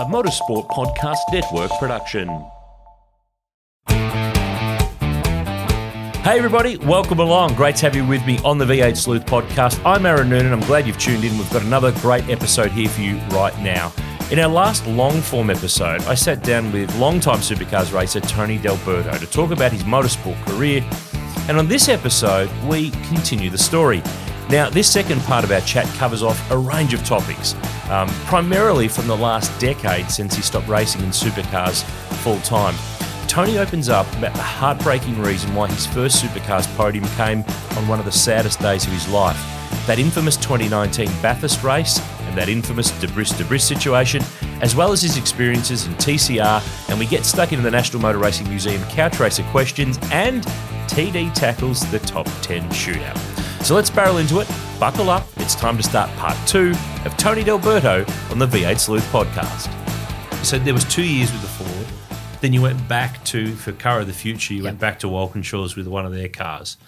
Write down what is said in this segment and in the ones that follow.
a motorsport podcast network production. Hey, everybody, welcome along. Great to have you with me on the V8 Sleuth podcast. I'm Aaron Noonan. I'm glad you've tuned in. We've got another great episode here for you right now. In our last long form episode, I sat down with longtime supercars racer Tony D'Alberto to talk about his motorsport career. And on this episode, we continue the story. Now, this second part of our chat covers off a range of topics, um, primarily from the last decade since he stopped racing in supercars full time. Tony opens up about the heartbreaking reason why his first supercars podium came on one of the saddest days of his life. That infamous 2019 Bathurst race and that infamous Debris Debris situation, as well as his experiences in TCR, and we get stuck into the National Motor Racing Museum couch racer questions, and TD tackles the top 10 shootout. So let's barrel into it. Buckle up. It's time to start part two of Tony D'Alberto on the V8 Sleuth podcast. So there was two years with the Ford. Then you went back to for Car of the Future. You went back to Walkinshaws with one of their cars.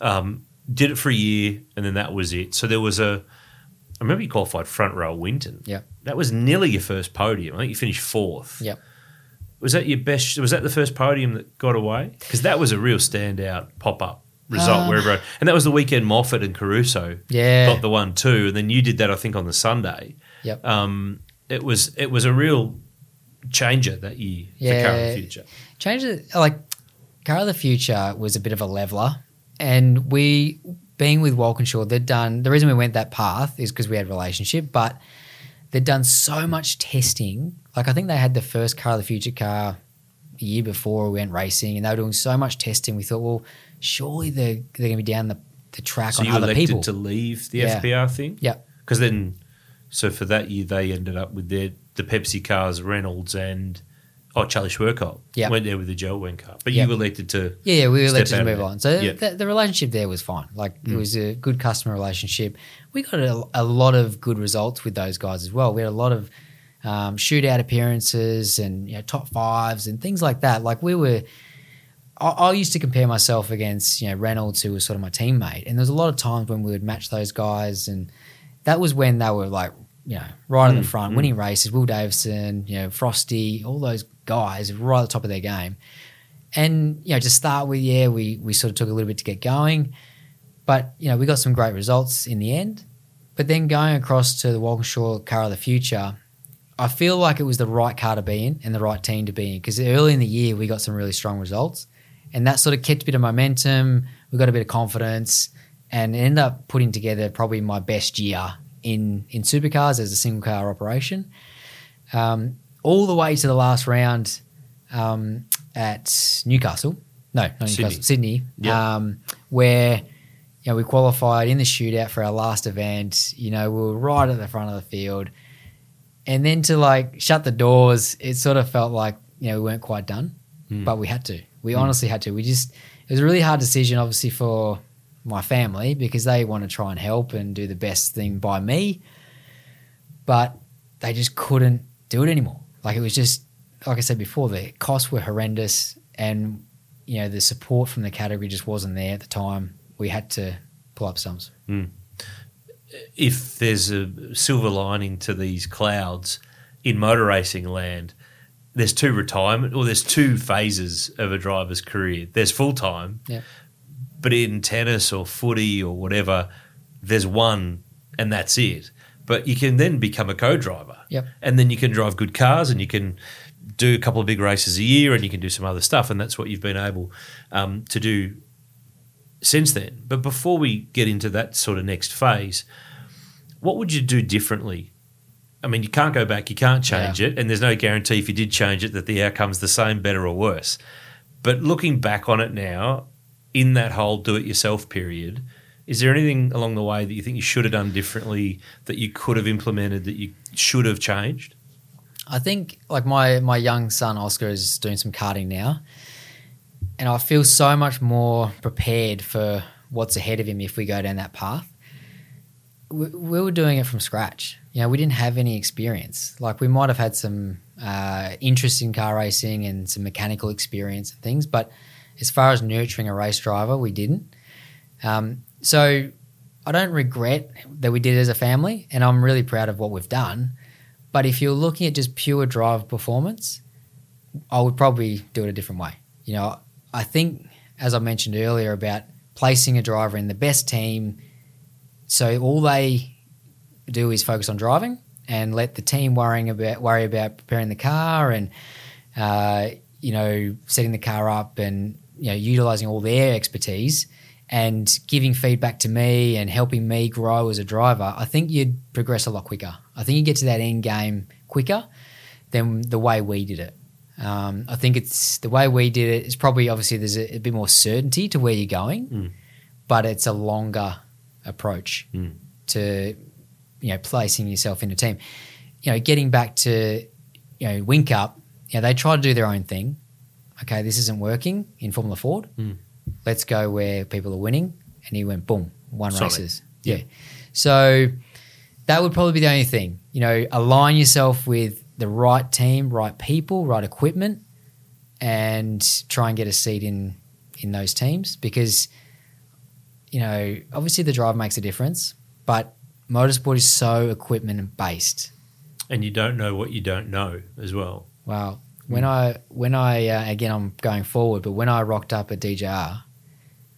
Um, did it for a year, and then that was it. So there was a. I remember you qualified front row Winton. Yeah, That was nearly your first podium. I think you finished fourth. Yep. Was that your best? Was that the first podium that got away? Because that was a real standout pop up result Uh, wherever. And that was the weekend Moffat and Caruso Yeah. got the one too, and then you did that I think on the Sunday. Yep. Um, it was it was a real changer that year for Car of Yeah. the Future. Change it like Car of the Future was a bit of a leveler, and we being with Walkinshaw, they'd done the reason we went that path is because we had a relationship, but they'd done so much testing. Like I think they had the first Car of the Future car a year before we went racing, and they were doing so much testing. We thought, well, surely they're they're going to be down the, the track So on you other elected people. to leave the Yeah. FPR thing. Yeah. Because then, so for that year they ended up with their the Pepsi cars, Reynolds and oh Charlie Schwerkolt Yep. went there with the Joe Wen car. But Yep. you elected to Yeah, yeah, we were elected to move on. So Yeah. the, the relationship there was fine. Like Mm. it was a good customer relationship. We got a, a lot of good results with those guys as well. We had a lot of um, shootout appearances and you know top fives and things like that. Like we were. I, I used to compare myself against you know Reynolds, who was sort of my teammate, and there's a lot of times when we would match those guys, and that was when they were like you know right in the Mm, front, mm. winning races. Will Davison, you know Frosty, all those guys right at the top of their game. And you know, to start with, yeah, we we sort of took a little bit to get going, but you know, we got some great results in the end. But then going across to the Walkinshaw Car of the Future, I feel like it was the right car to be in and the right team to be in because early in the year we got some really strong results, and that sort of kept a bit of momentum. We got a bit of confidence, and ended up putting together probably my best year in in supercars as a single car operation. Um, all the way to the last round um, at Newcastle. No, not Sydney. Newcastle, Sydney. Yeah. Um, where you know we qualified in the shootout for our last event. You know, we were right at the front of the field, and then to like shut the doors, it sort of felt like you know we weren't quite done, Mm. but we had to. We hmm. honestly had to. We just it was a really hard decision, obviously for my family because they want to try and help and do the best thing by me, but they just couldn't do it anymore. Like it was just like I said before, the costs were horrendous, and you know the support from the category just wasn't there at the time. We had to pull up sums. Hmm. if there's a silver lining to these clouds in motor racing land, there's two retirement or there's two phases of a driver's career. There's full time, Yeah. but in tennis or footy or whatever, there's one and that's it. But you can then become a co-driver, Yep. and then you can drive good cars, and you can do a couple of big races a year, and you can do some other stuff, and that's what you've been able um, to do since then. But before we get into that sort of next phase, what would you do differently? I mean, you can't go back, you can't change it, and there's no guarantee if you did change it that the outcome's the same, better, or worse. But looking back on it now, in that whole do it yourself period, is there anything along the way that you think you should have done differently, that you could have implemented, that you should have changed? I think like my my young son Oscar is doing some karting now, and I feel so much more prepared for what's ahead of him if we go down that path. We, we were doing it from scratch. You know, we didn't have any experience. Like we might have had some uh, interest in car racing and some mechanical experience and things, but as far as nurturing a race driver, we didn't. Um, so I don't regret that we did it as a family, and I'm really proud of what we've done. But if you're looking at just pure drive performance, I would probably do it a different way. You know, I think as I mentioned earlier about placing a driver in the best team, so all they do is focus on driving and let the team worrying about worry about preparing the car and uh, you know setting the car up and you know utilizing all their expertise and giving feedback to me and helping me grow as a driver, I think you'd progress a lot quicker. I think you get to that end game quicker than the way we did it. Um, I think it's the way we did it is probably obviously there's a, a bit more certainty to where you're going, Mm. but it's a longer approach Mm. to you know placing yourself in a team. You know, getting back to you know Wink Up, you know, they try to do their own thing. Okay, this isn't working in Formula Ford. Mm. Let's go where people are winning, and he went boom, won Solid. races. Yeah. So that would probably be the only thing. You know, align yourself with the right team, right people, right equipment, and try and get a seat in in those teams because you know obviously the drive makes a difference, but motorsport is so equipment based. And you don't know what you don't know as well. Wow. When I when I uh, again I'm going forward, but when I rocked up at DJR,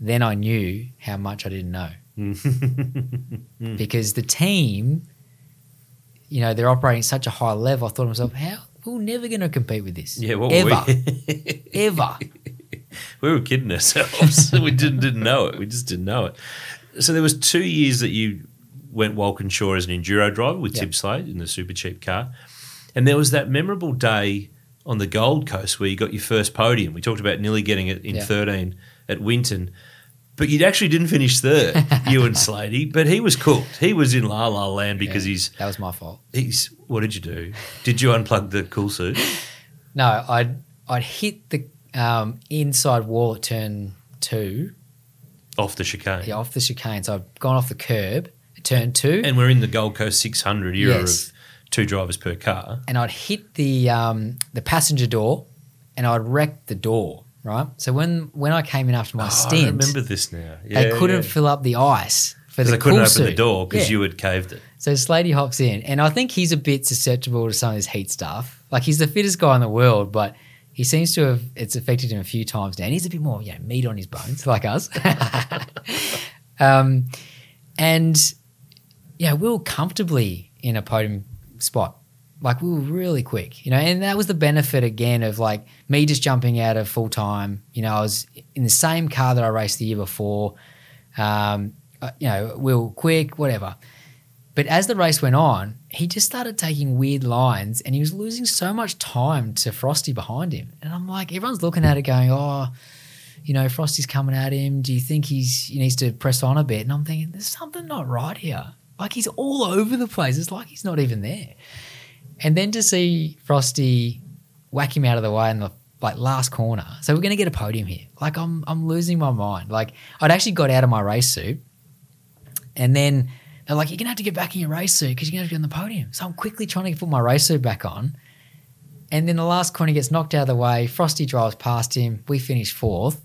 then I knew how much I didn't know Mm. because the team, you know, they're operating at such a high level. I thought to myself, how we're never going to compete with this. yeah, what ever, we? ever. we were kidding ourselves. we didn't didn't know it. We just didn't know it. So there was two years that you went Walkinshaw as an enduro driver with Yeah. Tim Slade in the super cheap car, and there was that memorable day on the Gold Coast where you got your first podium. We talked about nearly getting it in Yeah. thirteen at Winton. But you actually didn't finish third, you and Slady. But he was cooked. He was in La La Land because Yeah, he's that was my fault. he's. What did you do? Did you unplug the cool suit? No, I'd I'd hit the um, inside wall at turn two, Off the chicane. yeah, off the chicane. So I've gone off the curb at turn two, And we're in the Gold Coast 600 era Yes. of two drivers per car. and I'd hit the um, the passenger door, and I'd wrecked the door. Right. So when when I came in after my Oh, I remember this now. they couldn't yeah. fill up the ice for the Because they couldn't cool open the door because Yeah. you had caved it. So Slady hops in, and I think he's a bit susceptible to some of this heat stuff. Like he's the fittest guy in the world, but he seems to have it's affected him a few times now. And he's a bit more, you know, meat on his bones, like us. um, and yeah, we were comfortably in a podium spot. Like we were really quick, you know, and that was the benefit again of like me just jumping out of full time. You know, I was in the same car that I raced the year before. Um, uh, you know, we were quick, whatever. But as the race went on, he just started taking weird lines and he was losing so much time to Frosty behind him. And I'm like, everyone's looking at it going, oh, you know, Frosty's coming at him. Do you think he's he needs to press on a bit? And I'm thinking, there's something not right here. Like he's all over the place. It's like he's not even there. And then to see Frosty whack him out of the way in the like last corner. So we're gonna get a podium here. Like I'm I'm losing my mind. Like I'd actually got out of my race suit and then they're like, you're to have to get back in your race suit because you're to have to be on the podium. So I'm quickly trying to put my race suit back on. And then the last corner gets knocked out of the way. Frosty drives past him. We finish fourth.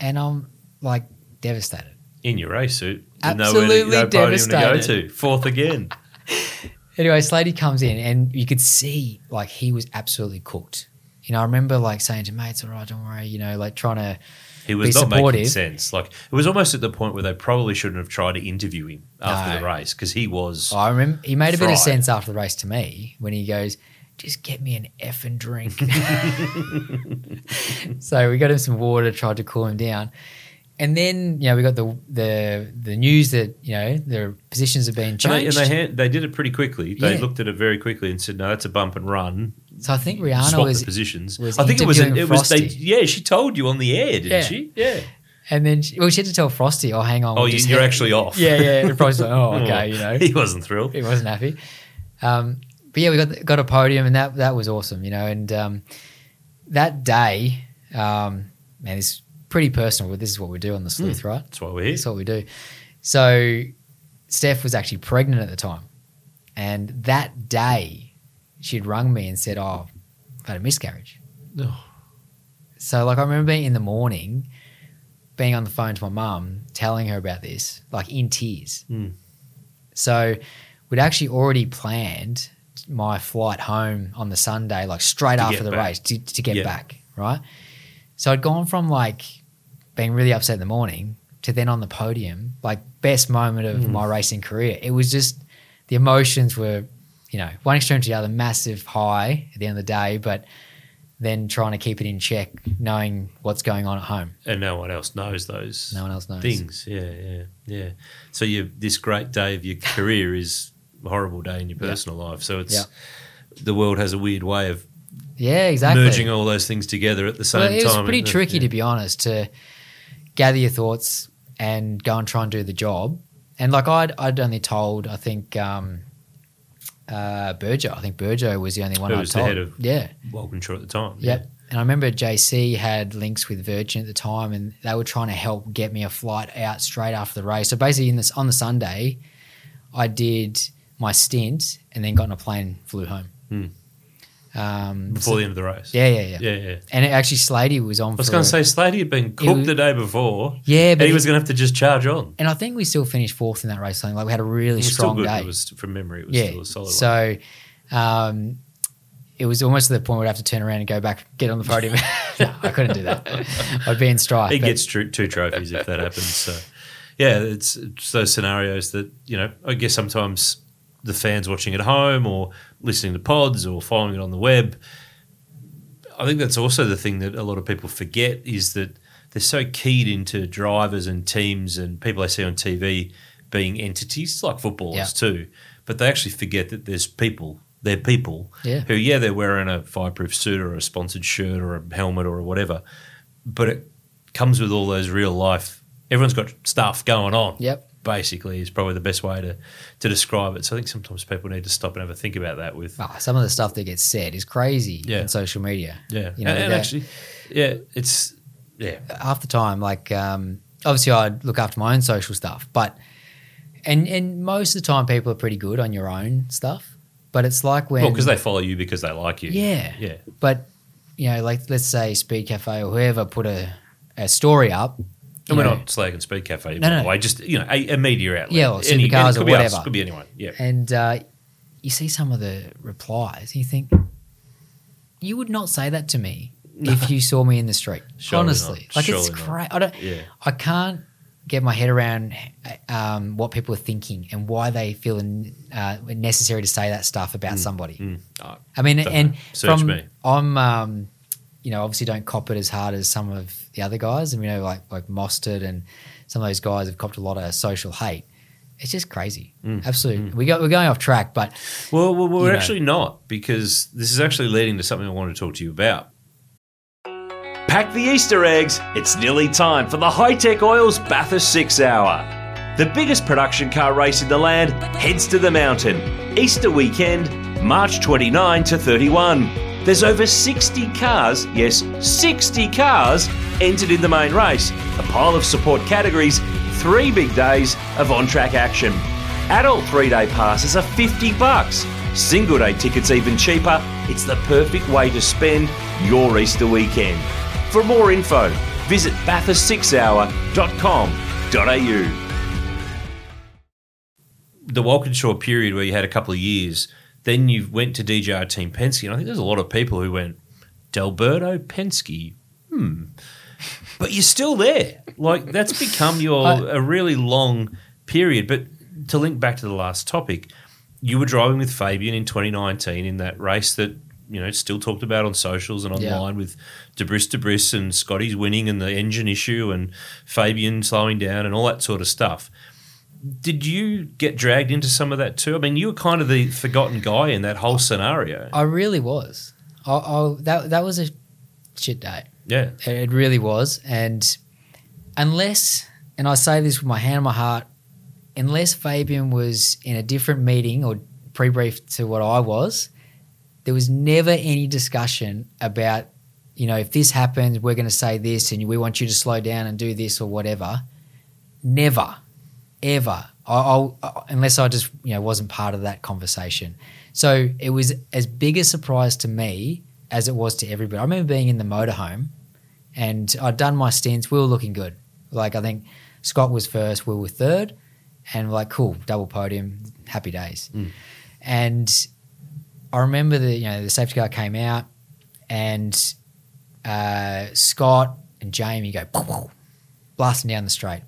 And I'm like devastated. In your race suit. Absolutely to, no podium to go devastated. to. Fourth again. Anyway, Slady comes in and you could see like he was absolutely cooked. You know, I remember like saying to mates, all right, don't worry, you know, like trying to He was not making sense. Like it was almost at the point where they probably shouldn't have tried to interview him after No. the race because he was. Oh, I remember he made a bit of sense after the race to me when he goes, "Just get me an effing drink." so we got him some water, tried to cool him down, and then you know we got the the the news that you know their positions have been And they, and they, hand, they did it pretty quickly. They Yeah. looked at it very quickly and said, "No, that's a bump and run." So I think Swap Riana was, the positions. was I think it was. interviewing It was. They, Frosty. yeah, she told you on the air, didn't Yeah. she? Yeah. and then she, well, she had to tell Frosty, "Oh, hang on, Oh, we'll you, just you're hit-" actually off. Yeah, yeah. And Frosty's like, "Oh, okay," you know. he wasn't thrilled. he wasn't happy. Um, but yeah, we got got a podium, and that that was awesome, you know. And um, that day, um, man, it's pretty personal. But this is what we do on the sleuth, right? That's why we're here. That's what we do. So Steph was actually pregnant at the time, and that day she'd rung me and said, "Oh, I've had a miscarriage." Oh. So like I remember being in the morning, being on the phone to my mum, telling her about this, like in tears. Mm. So we'd actually already planned my flight home on the Sunday, like straight To after the back. race to, to get Yeah. back, right? So I'd gone from like being really upset in the morning to then on the podium, like best moment Mm. of my racing career. It was just the emotions were, you know, one extreme to the other, massive high at the end of the day, but then trying to keep it in check, knowing what's going on at home. And no one else knows those No one else knows. things. Yeah, yeah, yeah. So you this great day of your career is a horrible day in your personal life. So it's the world has a weird way of Yeah, exactly. merging all those things together at the same well, it was time. pretty isn't tricky Yeah. to be honest to gather your thoughts and go and try and do the job. And like I'd I'd only told I think um, uh, Burgo. I think Burgo was the only one Who I was the told. head of- yeah, Walkinshaw at the time. yep. And I remember JC had links with Virgin at the time, and they were trying to help get me a flight out straight after the race. So basically, in this on the Sunday, I did my stint and then got on a plane, flew home. Hmm. Um, Before so- the end of the race. yeah, yeah, yeah, Yeah, yeah. And it, actually, Slady was on. For I was going to say, Slady had been cooked was- the day before, yeah, but he was going to have to just charge on. and I think we still finished fourth in that race. Something like we had a really It was strong day. It was from memory. It was yeah. still a solid one. So, um, it was almost to the point where I'd have to turn around and go back, get on the podium. no, I couldn't do that. I'd be in strife. He gets tr- two trophies if that happens. So, yeah, it's, it's those scenarios that you know. I guess sometimes the fans watching at home or listening to pods or following it on the web. I think that's also the thing that a lot of people forget is that they're so keyed into drivers and teams and people they see on TV being entities like footballers Yeah. too, but they actually forget that there's people. They're people Yeah. who, yeah, they're wearing a fireproof suit or a sponsored shirt or a helmet or whatever, but it comes with all those real life. Everyone's got stuff going on. Yep. Basically, is probably the best way to to describe it. So I think sometimes people need to stop and have a think about that. With Oh, some of the stuff that gets said is crazy Yeah. on social media. yeah, You know, and, and that- actually, yeah, it's yeah, half the time, like um, obviously I'd look after my own social stuff, but and and most of the time people are pretty good on your own stuff. But it's like when well because they follow you because they like you. Yeah. yeah, But you know, like let's say Speed Cafe or whoever put a, a story up. And we're know, not slagging Speed Cafe. No, no. way, just you know, a, a media outlet. Yeah, or Any- Supercars or be us, whatever. could be anyone. Yeah, And uh, you see some of the replies, and you think, you would not say that to me if you saw me in the street. Surely honestly, not. like it's Surely not. great. I don't. yeah. I can't get my head around um, what people are thinking and why they feel uh, necessary to say that stuff about somebody. Mm. Oh, I mean, and know. Search from me. I'm, um, you know, obviously don't cop it as hard as some of the other guys. And you know, like like Mostert and some of those guys have copped a lot of social hate. It's just crazy, Mm. absolutely. We go, we're going off track, but Well, well, we're You know. actually not because this is actually leading to something I want to talk to you about. Pack the Easter eggs. It's nearly time for the High Tech Oils Bathurst 6 Hour. The biggest production car race in the land heads to the mountain. Easter weekend, March 29 to 31. There's over 60 cars, yes, 60 cars entered in the main race. A pile of support categories, three big days of on track action. Adult three day passes are 50 bucks. Single day tickets even cheaper. It's the perfect way to spend your Easter weekend. For more info, visit bathurst6hour.com.au. The Walkinshaw period where you had a couple of years, then you went to DJR Team Penske, and I think there's a lot of people who went, D'Alberto Penske, hmm. But you're still there. Like that's become your I- a really long period. But to link back to the last topic, you were driving with Fabian in 2019 in that race that you know still talked about on socials and Yeah. online with Debris Debris and Scotty's winning and the engine issue and Fabian slowing down and all that sort of stuff. Did you get dragged into some of that too? I mean, you were kind of the forgotten guy in that whole scenario. I really was. I, I, that that was a shit day. Yeah. It really was. And unless, and I say this with my hand on my heart, unless Fabian was in a different meeting or pre-briefed to what I was, there was never any discussion about, you know, if this happens, we're going to say this and we want you to slow down and do this or whatever. Never, ever. I, I'll, unless I just, you know, wasn't part of that conversation. So it was as big a surprise to me as it was to everybody. I remember being in the motorhome and I'd done my stints. We were looking good. Like I think Scott was first, we were third, and we're like cool, double podium, happy days. Mm. And I remember the you know the safety car came out, and uh, Scott and Jamie go blasting down the straight,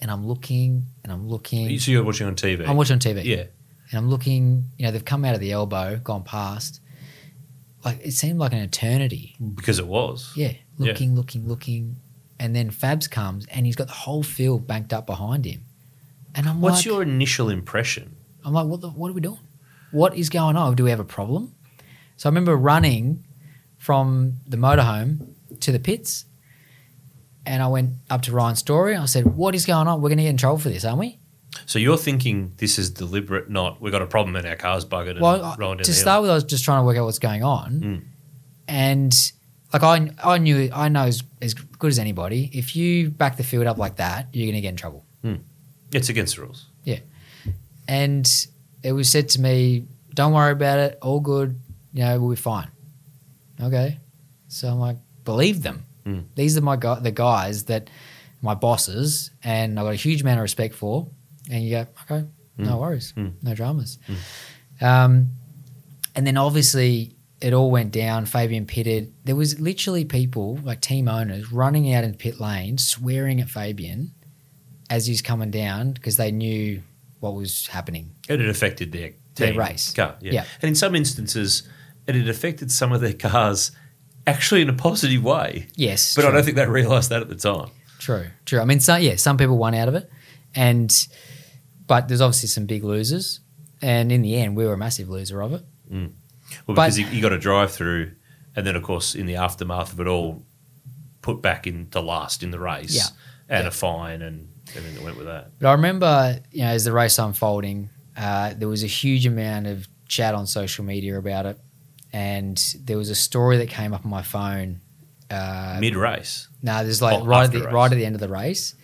and I'm looking and I'm looking. So you're watching on TV. I'm watching on TV. Yeah. and I'm looking. You know, they've come out of the elbow, gone past. Like it seemed like an eternity. Because it was. Yeah, Yeah. looking, looking, looking, and then Fabs comes and he's got the whole field banked up behind him. And I'm What's like, your initial impression? I'm like, what the, what are we doing? What is going on? Do we have a problem? So I remember running from the motorhome to the pits, and I went up to Ryan Story. I said, "What is going on? We're going to get in trouble for this, aren't we?" So you're thinking this is deliberate, not we've got a problem and our car's buggered and Well, I- rolling down to start with, I was just trying to work out what's going on, Mm. and like I, I knew, I know as, as good as anybody, if you back the field up like that, you're going to get in trouble. It's against the rules. Yeah, and it was said to me, "Don't worry about it. All good. You know, we'll be fine." Okay, so I'm like, believe them. Mm. These are my gu- the guys that my bosses, and I've got a huge amount of respect for. And you go, okay, no worries, Mm. no dramas. Um, and then obviously it all went down. Fabian pitted. There was literally people like team owners running out in pit lane, swearing at Fabian as he's coming down because they knew what was happening. It had affected their Their race. car. Yeah. Yeah. And in some instances, it had affected some of their cars actually in a positive way. Yes, But I don't think they realised that at the time. True, true. I mean, some, yeah, some people won out of it, and but there's obviously some big losers, and in the end, we were a massive loser of it. Well, But- because you, you got a drive through, and then of course in the aftermath of it all, put back into last in the race, Yeah. and Yeah. a fine and everything that went with that. But I remember, you know, as the race unfolding, uh, there was a huge amount of chat on social media about it, and there was a story that came up on my phone. Uh, Mid race, No, there's like Oh, right at the the race. right at the end of the race,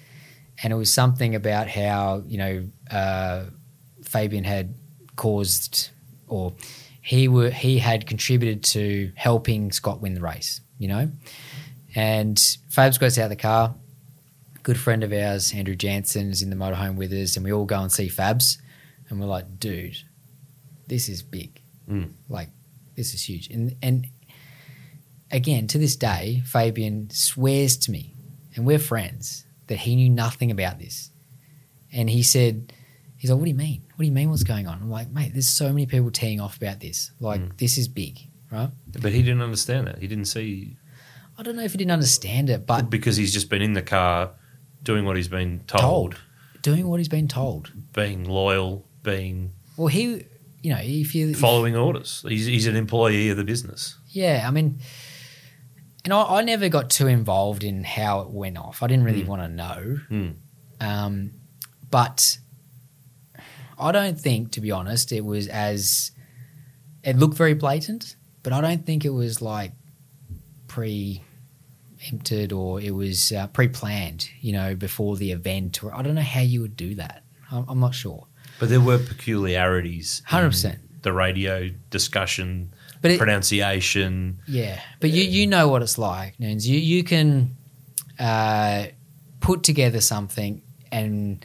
and it was something about how you know uh, Fabian had caused or he were he had contributed to helping Scott win the race. You know, and Fabs goes out of the car. Good friend of ours, Andrew Jansen, is in the motorhome with us, and we all go and see Fabs, and we're like, dude, this is big. Mm. Like, this is huge. And and again, to this day, Fabian swears to me, and we're friends, that he knew nothing about this. And he said, he's like, what do you mean? What do you mean what's going on? I'm like, mate, there's so many people teeing off about this. Like, Mm. this is big, right? but he didn't understand that. He didn't see I don't know if he didn't understand it, but because he's just been in the car doing what he's been told, told, doing what he's been told. being loyal, being Well, he, you know, if you if- following orders. He's, he's an employee of the business. Yeah, I mean, and I, I never got too involved in how it went off. I didn't really Mm. want to know. Mm. Um, but I don't think, to be honest, it was as. It looked very blatant, but I don't think it was like pre-empted or it was uh, pre-planned. You know, before the event, or I don't know how you would do that. I'm, I'm not sure. But there were peculiarities. 100%. The radio discussion, But it, pronunciation. Yeah, but you you know what it's like, Noons. You you can uh, put together something and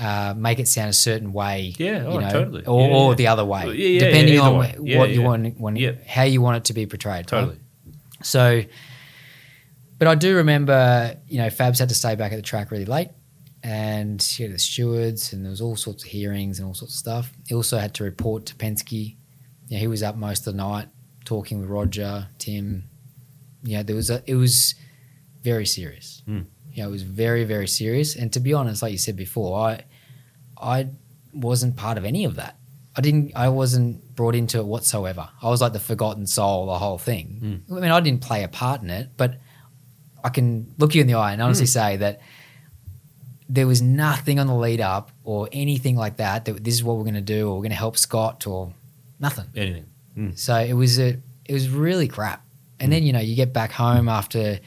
uh, make it sound a certain way. Yeah, oh, you know, totally. or, Yeah, or yeah. the other way, Yeah, yeah, depending on way. what you want, Yeah. how you want it to be portrayed. right? Totally. So, but I do remember, you know, Fabs had to stay back at the track really late, and she had the stewards, and there was all sorts of hearings and all sorts of stuff. He also had to report to Penske. Yeah, he was up most of the night talking with Roger, Tim. Yeah, there was a. It was very serious. Mm. Yeah, it was very very serious. And to be honest, like you said before, I, I wasn't part of any of that. I didn't. I wasn't brought into it whatsoever. I was like the forgotten soul, the whole thing. I mean, I didn't play a part in it, but I can look you in the eye and honestly say that there was nothing on the lead up or anything like that. That this is what we're going to do, or we're going to help Scott, or nothing. Anything. So it was a, it was really crap. And then you know you get back home after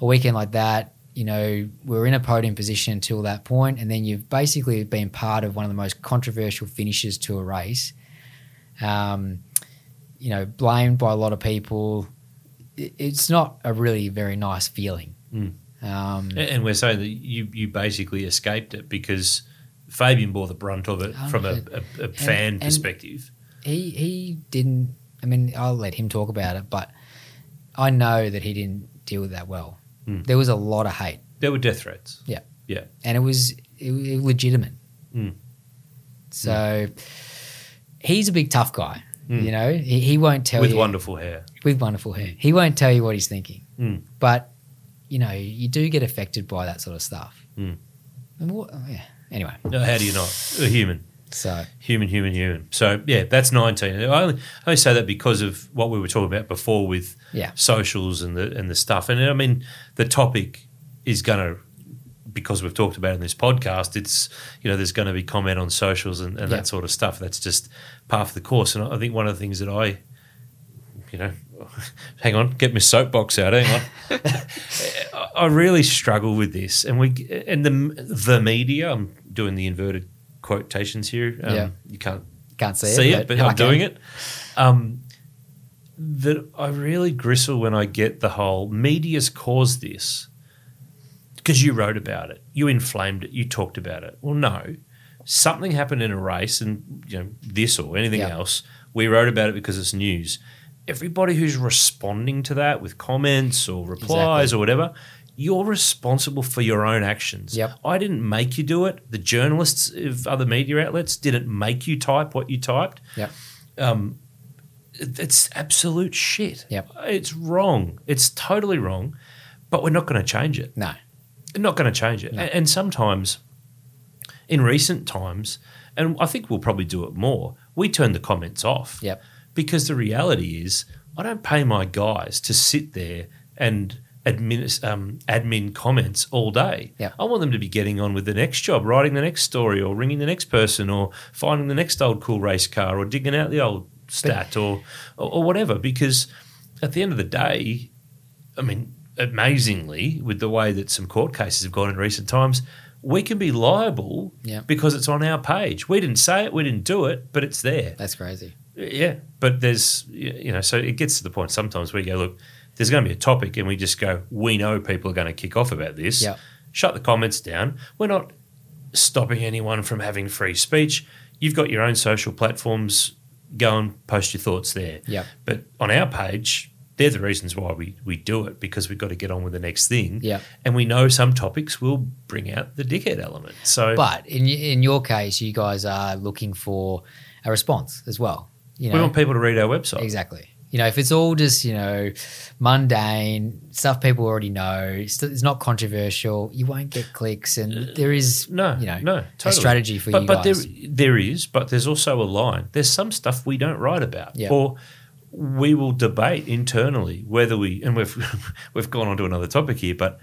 a weekend like that. You know we are in a podium position until that point, and then you've basically been part of one of the most controversial finishes to a race. Um, you know, blamed by a lot of people. It's not a really very nice feeling. Mm. Um, And- we're saying that you, you basically escaped it because Fabian bore the brunt of it from a, a, a fan and- perspective. he he didn't. I mean, I'll let him talk about it, but I know that he didn't deal with that well. Mm. There was a lot of hate, There were death threats. Yeah, yeah, and it was it, was legitimate. Mm. So he's a big tough guy. Mm. You know, he, he won't tell with you wonderful hair. with wonderful hair. He won't tell you what he's thinking. Mm. But you know, you do get affected by that sort of stuff. Mm. And what, yeah. Anyway, No, how do you not? A human. so Human, human, human. So yeah, that's nineteen. I only, I only say that because of what we were talking about before with Yeah. socials and the and the stuff. And I mean, the topic is going to because we've talked about it in this podcast. It's you know there's going to be comment on socials and, and Yeah. that sort of stuff. That's just part of the course. And I think one of the things that I, you know, hang on, get my soapbox out. Hang on. I- really struggle with this, and we and the the media. I'm doing the inverted quotations here. Um, Yeah. You can't can't see, see it, it, but I I'm doing it. Um, that I really gristle when I get the whole media's caused this because you wrote about it, you inflamed it, you talked about it. Well, no, something happened in a race, and you know this or anything Yeah. else. We wrote about it because it's news. Everybody who's responding to that with comments or replies Exactly. or whatever, you're responsible for your own actions. Yep. I didn't make you do it. The journalists of other media outlets didn't make you type what you typed. Yep. Um, it's absolute shit. Yep. It's wrong. It's totally wrong, but we're not going to change it. No. Not going to change it. No. And sometimes, in recent times, and I think we'll probably do it more, we turn the comments off. Yep. Because the reality is, I don't pay my guys to sit there and admin, um, admin comments all day. Yep. I want them to be getting on with the next job, writing the next story, or ringing the next person, or finding the next old cool race car, or digging out the old stat, or, or or whatever. Because at the end of the day, I mean, amazingly, with the way that some court cases have gone in recent times, we can be liable Yeah. because it's on our page. We didn't say it, we didn't do it, but it's there. That's crazy. Yeah, but there's you know, so it gets to the point sometimes where you go, look, there's going to be a topic, and we just go, we know people are going to kick off about this. Yep. Shut the comments down. We're not stopping anyone from having free speech. You've got your own social platforms. Go and post your thoughts there. Yep. But on our page, they're the reasons why we, we do it because we've got to get on with the next thing. Yep. And we know some topics will bring out the dickhead element. So But in in your case, you guys are looking for a response as well. You know, we want people to read our website. Exactly. You know, if it's all just, you know, mundane stuff people already know, it's it's not controversial, you won't get clicks. And uh, there is, No, you know, no, a totally. strategy for but, you but guys. there there is, but there's also a line. There's some stuff we don't write about, Yeah. or we will debate internally whether we and we've we've gone on to another topic here, but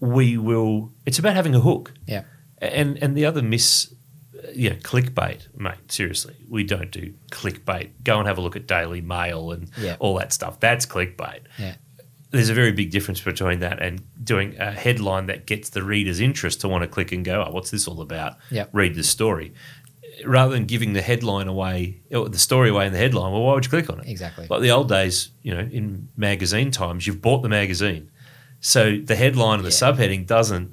we will. It's about having a hook. Yeah. And and the other miss, yeah, clickbait, mate. Seriously, we don't do clickbait. Go and have a look at Daily Mail and Yeah. all that stuff. That's clickbait. Yeah. There's a very big difference between that and doing a headline that gets the reader's interest to want to click and go, oh, what's this all about? Yep. Read the story. Rather than giving the headline away, or the story away in the headline, well, why would you click on it? Exactly. Like the old days, you know, in magazine times, you've bought the magazine. So the headline and the Yeah. subheading doesn't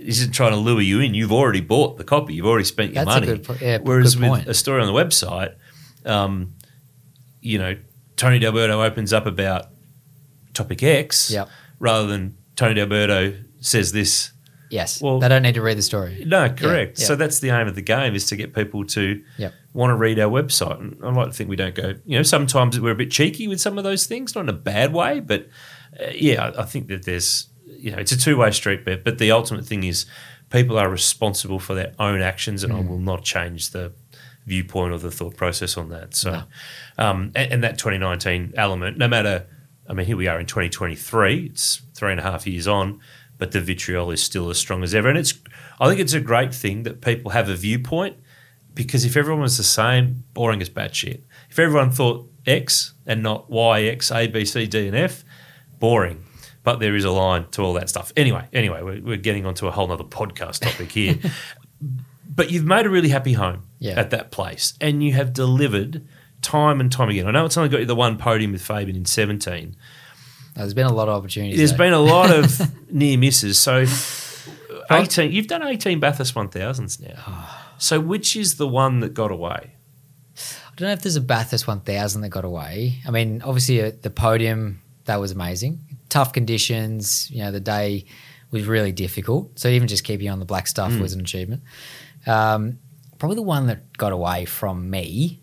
isn't trying to lure you in. You've already bought the copy. You've already spent your That's a money. good yeah, Whereas with point. a story on the website, um, you know, Tony D'Alberto opens up about topic X Yep. rather than Tony D'Alberto says this. Yes. Well- they don't need to read the story. No, correct. yeah. So that's the aim of the game is to get people to Yep. want to read our website. And I like to think we don't go, you know, sometimes we're a bit cheeky with some of those things, not in a bad way, but uh, yeah, I, I think that there's, you know, it's a two way street, but, but the ultimate thing is people are responsible for their own actions, and I will not change the viewpoint or the thought process on that. So, No. um, and, and that 2019 element, no matter, I mean, here we are in 2023, it's three and a half years on, but the vitriol is still as strong as ever. And it's, I think it's a great thing that people have a viewpoint because if everyone was the same, boring as batshit. If everyone thought X and not Y, X, A, B, C, D, and F, boring. But there is a line to all that stuff. Anyway, anyway, we're, we're getting onto a whole nother podcast topic here. but you've made a really happy home Yeah. at that place, and you have delivered time and time again. I know it's only got you the one podium with Fabian in 17. There's been a lot of opportunities. There's though. been a lot of near misses. So, 18, you've done 18 Bathurst 1000s now. So, which is the one that got away? I don't know if there's a Bathurst 1000 that got away. I mean, obviously uh, the podium that was amazing. Tough conditions. You know, the day was really difficult. So even just keeping on the black stuff was an achievement. Um, probably the one that got away from me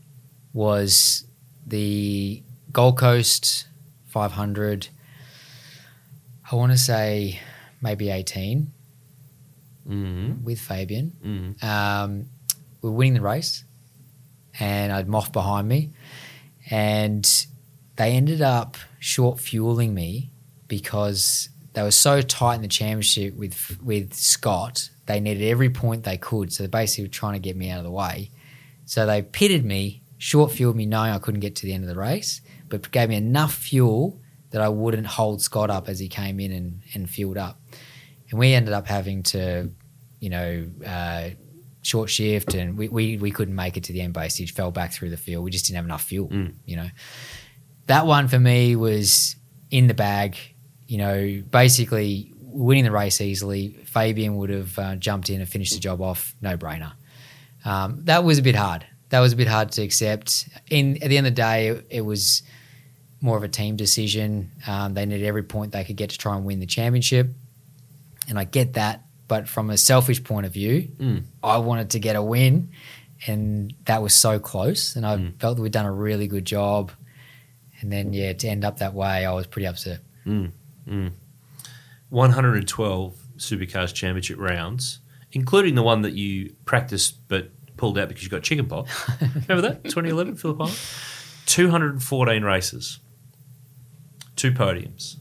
was the Gold Coast 500. I want to say maybe 18 Mm-hmm. with Fabian. Mm-hmm. Um, We're winning the race, and I'd Moff behind me, and they ended up short fueling me because they were so tight in the championship with with Scott. They needed every point they could, so they basically were trying to get me out of the way. So they pitted me, short fueled me, knowing I couldn't get to the end of the race, but gave me enough fuel that I wouldn't hold Scott up as he came in and, and fueled up. And we ended up having to, you know, uh, short shift and we, we, we couldn't make it to the end base. He fell back through the field. We just didn't have enough fuel, Mm. you know. That one for me was in the bag, you know, basically winning the race easily. Fabian would have uh, jumped in and finished the job off, no brainer. Um, that was a bit hard. That was a bit hard to accept. In at the end of the day, it, it was more of a team decision. Um, they needed every point they could get to try and win the championship, and I get that. But from a selfish point of view, Mm. I wanted to get a win, and that was so close. And I Mm. felt that we'd done a really good job. And then, yeah, to end up that way, I was pretty upset. Mm. Mm. 112 Supercars Championship rounds, including the one that you practiced but pulled out because you got chickenpox. Remember that? 2011, Phillip Island? 214 races, two podiums.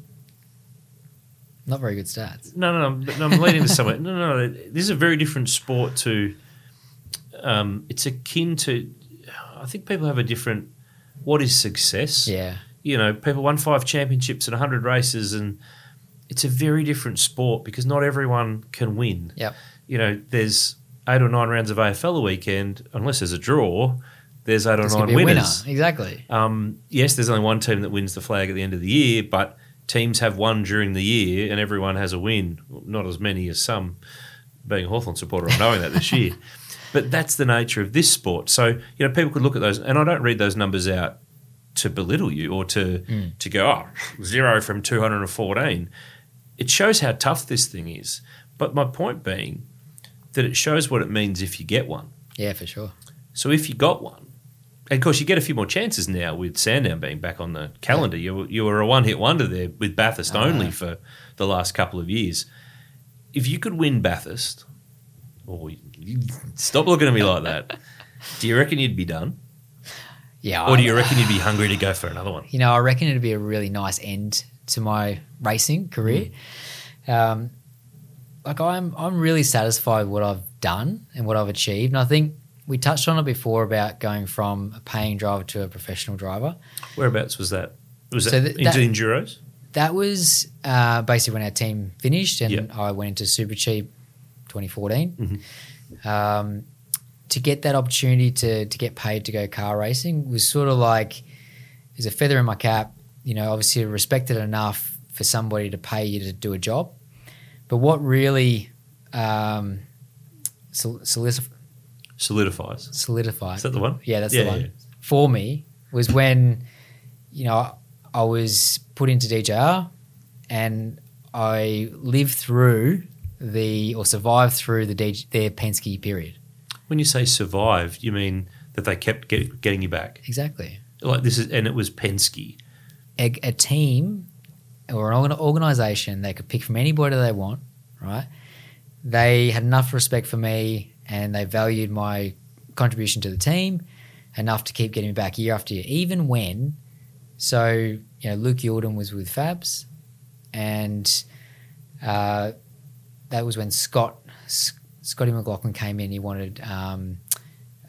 Not very good stats. No, no, no. but no, I'm leading to somewhere. No, no, no. This is a very different sport to. Um, it's akin to. I think people have a different. What is success? Yeah. You know, people won five championships and 100 races, and it's a very different sport because not everyone can win. Yep. You know, there's eight or nine rounds of AFL a weekend, unless there's a draw. There's eight or There's nine gonna a winner. winners. Exactly. Um, yes, there's only one team that wins the flag at the end of the year, but teams have won during the year and everyone has a win. Not as many as some. Being a Hawthorn supporter, I'm knowing that this year. But that's the nature of this sport. So, you know, people could look at those, and I don't read those numbers out to belittle you or to, hmm. to go, oh, zero from 214. It shows how tough this thing is. But my point being that it shows what it means if you get one. Yeah, for sure. So if you got one, and of course you get a few more chances now with Sandown being back on the calendar. You were, you were a one hit wonder there with Bathurst I only for the last couple of years. If you could win Bathurst, or you, you- stop looking at me like that. Do you reckon you'd be done, Yeah. or do I- you reckon you'd be hungry to go for another one? you know, I reckon it'd be a really nice end to my racing career. Um, like I'm, I'm really satisfied with what I've done and what I've achieved. And I think we touched on it before about going from a paying driver to a professional driver. Whereabouts was that? Was So that th- into enduros? That was uh, basically when our team finished, and Yep. I went into Super Cheap 2014. Mhm. Um, to get that opportunity to to get paid to go car racing was sort of like is a feather in my cap. You know, obviously respected enough for somebody to pay you to do a job. But what really um, sol- solidif- Solidifies. solidified Is that the one? yeah, that's Yeah, the one. yeah. For me, was when, you know, I was put into DJR and I lived through the or survived through the their Penske period. When you say survived, you mean that they kept get, getting you back. Exactly. Like this is, and it was Penske. A, a team or an organization they could pick from anybody they want, right? They had enough respect for me and they valued my contribution to the team enough to keep getting me back year after year, even when. So, you know, Luke Youlden was with Fabs and uh, that was when Scott, Scotty McLaughlin came in. He wanted um,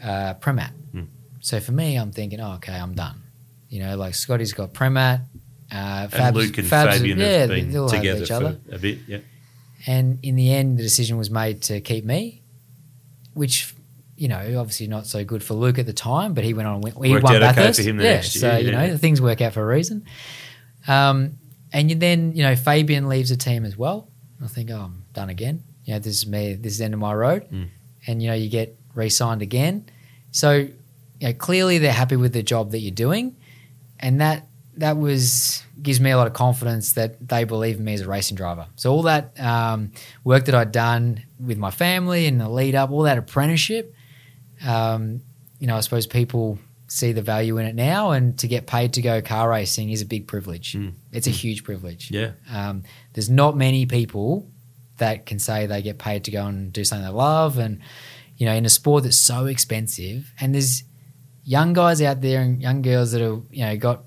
uh, Premat. Hmm. So for me, I'm thinking, oh, okay, I'm done. You know, like Scotty's got Premat. Uh, And Luke and Fabs- Fabian yeah, have been all have together each for other. a bit. Yeah. And in the end, the decision was made to keep me, which, you know, obviously not so good for Luke at the time, but he went on. He Worked won okay Bathurst. the yeah, so, year, you know, yeah. things work out for a reason. Um, and then, you know, Fabian leaves the team as well. I think, oh, I'm done again. You know, this is me, this is the end of my road. Mm. And, you know, you get re signed again. So you know, clearly they're happy with the job that you're doing, and that that was gives me a lot of confidence that they believe in me as a racing driver. So all that um, work that I'd done with my family and the lead up, all that apprenticeship, um, you know, I suppose people see the value in it now, and to get paid to go car racing is a big privilege. Mm. It's a huge privilege. Yeah. Um, there's not many people that can say they get paid to go and do something they love, and you know, in a sport that's so expensive, and there's young guys out there and young girls that have you know got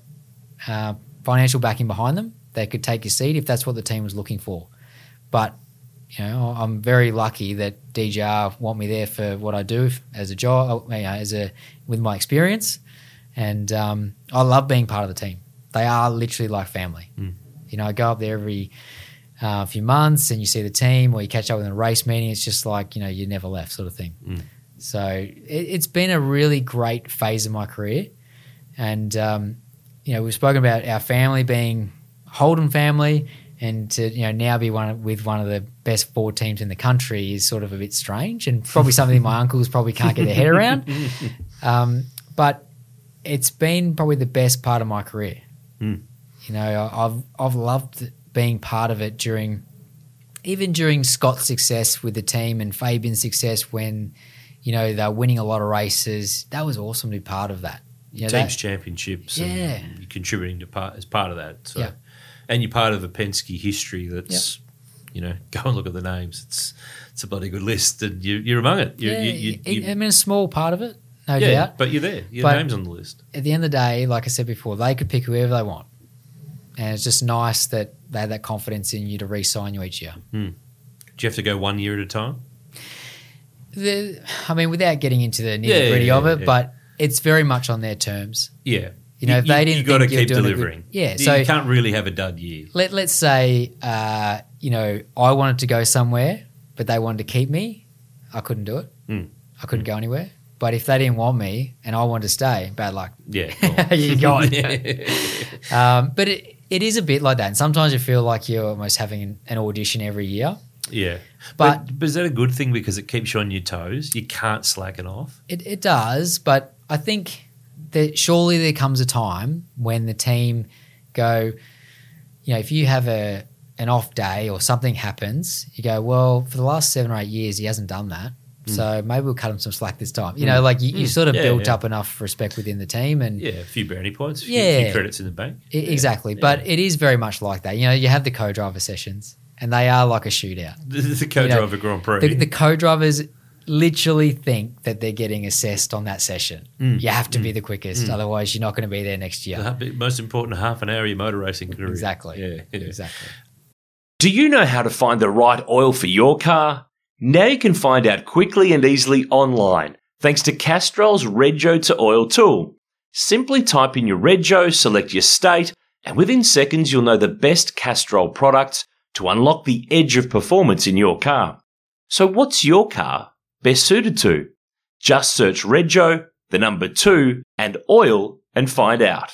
uh, financial backing behind them that could take your seat if that's what the team was looking for. But you know, I'm very lucky that DJR want me there for what I do as a job, you know, as a with my experience, and um, I love being part of the team. They are literally like family. Mm. You know, I go up there every uh, few months and you see the team, or you catch up with them in a race meeting. It's just like you know you never left sort of thing. Mm. So it, it's been a really great phase of my career, and um, you know we've spoken about our family being Holden family, and to you know now be one of- with one of the best four teams in the country is sort of a bit strange, and probably something my uncles probably can't get their head around. Um, but it's been probably the best part of my career. Mm. You know, I've I've loved being part of it during, even during Scott's success with the team and Fabian's success when, you know, they're winning a lot of races. That was awesome to be part of that. You know, Teams that- championships. Yeah. And you're contributing to part as part of that. So, Yeah. and you're part of a Penske history that's, you know, go and look at the names. It's it's a bloody good list, and you, you're among it. You, yeah, you, you, you- I mean, a small part of it, no yeah, doubt. but you're there. Your But- name's on the list. At the end of the day, like I said before, they could pick whoever they want, and it's just nice that they have that confidence in you to re-sign you each year. Do you have to go one year at a time? The, I mean, without getting into the nitty Yeah, gritty yeah, of it, but it's very much on their terms. Yeah. You know, if they didn't you got to keep a good- delivering. Yeah, so- you can't really have a dud year. Let Let's say, uh, you know, I wanted to go somewhere, but they wanted to keep me. I couldn't do it. Mm. I couldn't go anywhere. But if they didn't want me and I wanted to stay, bad luck. Yeah. you got Yeah. it. Um, but it, it is a bit like that. And sometimes you feel like you're almost having an, an audition every year. Yeah. But- But, but is that a good thing because it keeps you on your toes? You can't slacken off. It, it does, but I think that surely there comes a time when the team go, you know, if you have a an off day or something happens, you go, well, for the last seven or eight years, he hasn't done that. So maybe we'll cut him some slack this time. You know, like you, you sort of Mm. Yeah, built yeah. up enough respect within the team, and Yeah, a few brownie points, a few, Yeah. few credits in the bank. I- exactly. But it is very much like that. You know, you have the co-driver sessions, and they are like a shootout. The, the co-driver Grand Prix. The, the co-drivers literally think that they're getting assessed on that session. Mm. You have to be the quickest, otherwise you're not going to be there next year. The most important half an hour of your motor racing career. Exactly. Yeah, yeah. Exactly. Do you know how to find the right oil for your car? Now you can find out quickly and easily online thanks to Castrol's Rego to Oil tool. Simply type in your Rego, select your state, and within seconds you'll know the best Castrol products to unlock the edge of performance in your car. So what's your car best suited to? Just search Rego, the number two, and oil and find out.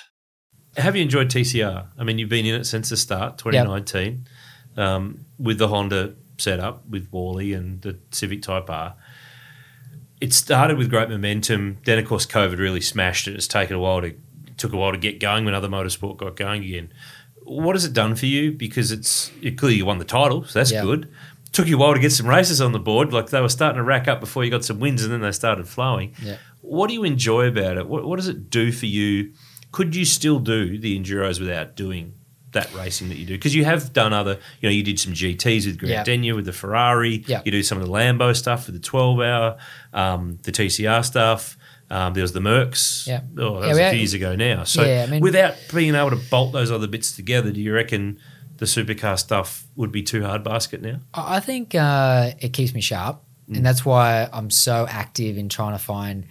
Have you enjoyed TCR? I mean, you've been in it since the start, 2019, um, with the Honda setup with Wally and the Civic Type R. It started with great momentum. Then, of course, COVID really smashed it. It's taken a while to took a while to get going when other motorsport got going again. What has it done for you? Because it's you clearly you won the title, so that's Yeah. good. Took you a while to get some races on the board. Like they were starting to rack up before you got some wins, and then they started flowing. Yeah. What do you enjoy about it? What, what does it do for you? Could you still do the enduros without doing that racing that you do? Because you have done other, you know, you did some GTs with Grant Yeah. Denyer with the Ferrari. Yeah. You do some of the Lambo stuff with the 12 hour, um, the TCR stuff. Um, there was the Mercs. Yeah. Oh, that Yeah, was a few years ago now. So Yeah, I mean- without being able to bolt those other bits together, do you reckon the supercar stuff would be too hard basket now? I I think uh, it keeps me sharp, Mm. and that's why I'm so active in trying to find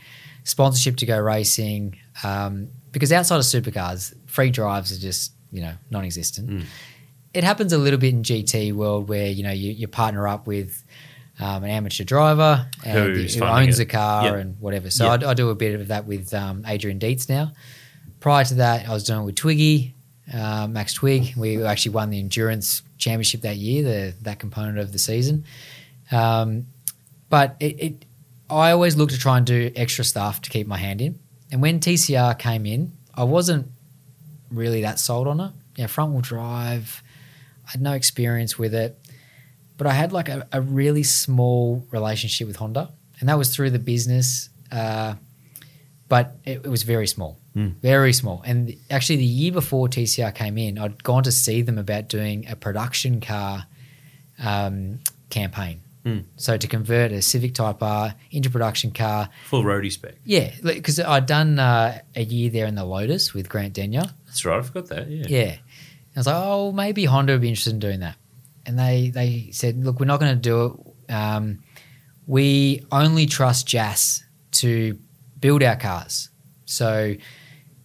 sponsorship to go racing. Um, because outside of supercars, free drives are just you know non-existent. Mm. It happens a little bit in GT world where you know you, you partner up with um, an amateur driver and who owns it. the car Yep. and whatever. So Yep. I, I do a bit of that with um, Adrian Deitz now. Prior to that, I was doing it with Twiggy, uh, Max Twigg. We actually won the endurance championship that year, the that component of the season. Um, but it, it, I always look to try and do extra stuff to keep my hand in. and when TCR came in, I wasn't really that sold on it. Yeah, front wheel drive. I had no experience with it, but I had like a, a really small relationship with Honda, and that was through the business. Uh, but it, it was very small, very small. And actually, the year before TCR came in, I'd gone to see them about doing a production car um, campaign. So to convert a Civic Type R into production car, Full roadie spec. yeah, because I'd done uh, a year there in the Lotus with Grant Denyer. That's right. I forgot that. Yeah. Yeah. I was like, oh, maybe Honda would be interested in doing that. And they they said, look, we're not going to do it. Um, we only trust JAS to build our cars. So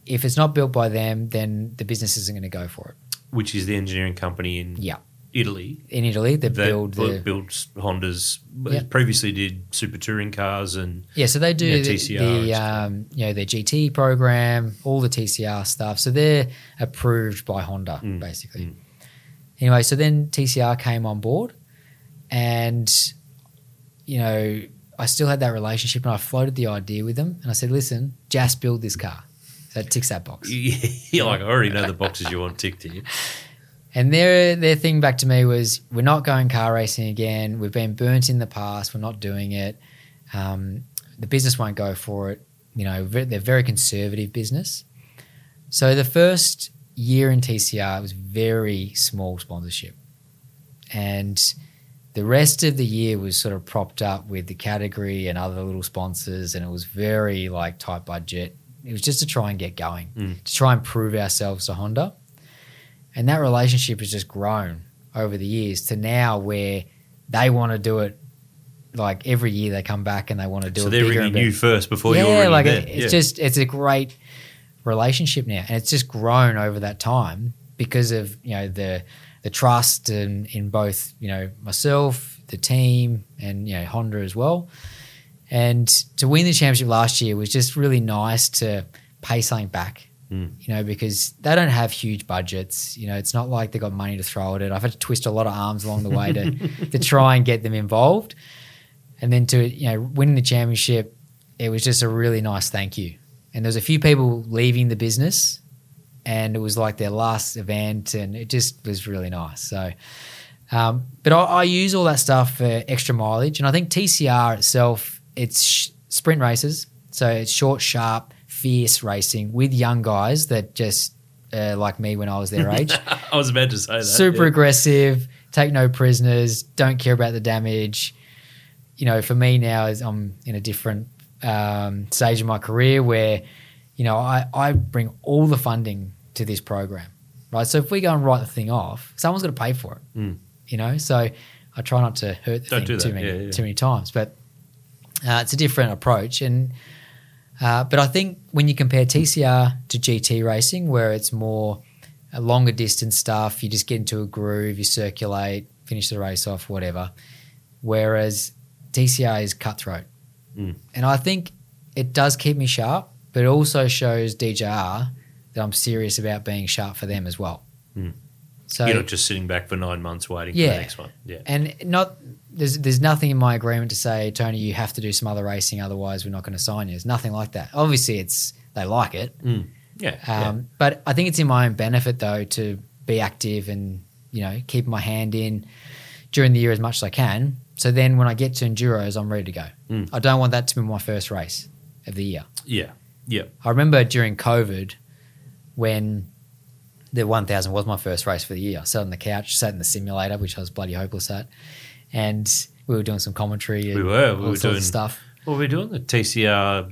if it's not built by them, then the business isn't going to go for it. Which is the engineering company in Yeah. Italy In Italy, they build bu- the builds Hondas. Yeah. Previously did super touring cars and Yeah, so they do Yeah, the, TCR the um, you know their GT program, all the TCR stuff. So they're approved by Honda, Mm, basically. Anyway, so then TCR came on board, and you know I still had that relationship, and I floated the idea with them, and I said, "Listen, just build this car." That ticks that box. you're like I already know the boxes you want ticked here. And their their thing back to me was, "We're not going car racing again. We've been burnt in the past. We're not doing it. Um, the business won't go for it. You know, they're very conservative business. So the first year in TCR was very small sponsorship, and the rest of the year was sort of propped up with the category and other little sponsors, and it was very like tight budget. It was just to try and get going, Mm. to try and prove ourselves to Honda, and that relationship has just grown over the years to now where they want to do it. Like every year, they come back and they want to do So it So they're ringing you first before yeah, you're ringing like them. it- it's Yeah. just it's a great relationship now, and it's just grown over that time because of you know the the trust and in both you know myself, the team, and you know Honda as well. And to win the championship last year was just really nice to pay something back. Mm. You know, because they don't have huge budgets. You know, it's not like they got money to throw at it. I've had to twist a lot of arms along the way to to try and get them involved. And then to you know winning the championship, it was just a really nice thank you. And there was a few people leaving the business, and it was like their last event, and it just was really nice. So, um, but I, I use all that stuff for extra mileage, and I think TCR itself, it's sh- sprint races, so it's short, sharp, fierce racing with young guys that just uh, like me when I was their age I was about to say that. super yeah. aggressive, take no prisoners, don't care about the damage. You know, for me now, is I'm in a different um, stage of my career where, you know, I, I bring all the funding to this program, right? So if we go and write the thing off, someone's got to pay for it, Mm. you know. So I try not to hurt the Don't thing too many Yeah, yeah. too many times, but uh, it's a different approach and. Uh, but I think when you compare TCR to GT racing, where it's more a longer distance stuff, you just get into a groove, you circulate, finish the race off, whatever. Whereas TCR is cutthroat. Mm. And I think it does keep me sharp, but it also shows DJR that I'm serious about being sharp for them as well. Mm. So You're not just sitting back for nine months waiting for the next one. Yeah. and not there's there's nothing in my agreement to say Tony you have to do some other racing otherwise we're not going to sign you. There's nothing like that. Obviously it's they like it, Mm. Yeah. yeah. um, But I think it's in my own benefit though to be active and you know keep my hand in during the year as much as I can. So then when I get to enduros, I'm ready to go. Mm. I don't want that to be my first race of the year. Yeah. Yeah. I remember during COVID when the 1000 was my first race for the year. I sat on the couch, sat in the simulator, which I was bloody hopeless at, and we were doing some commentary. And We were. We all were doing- stuff. What were we doing? The TCR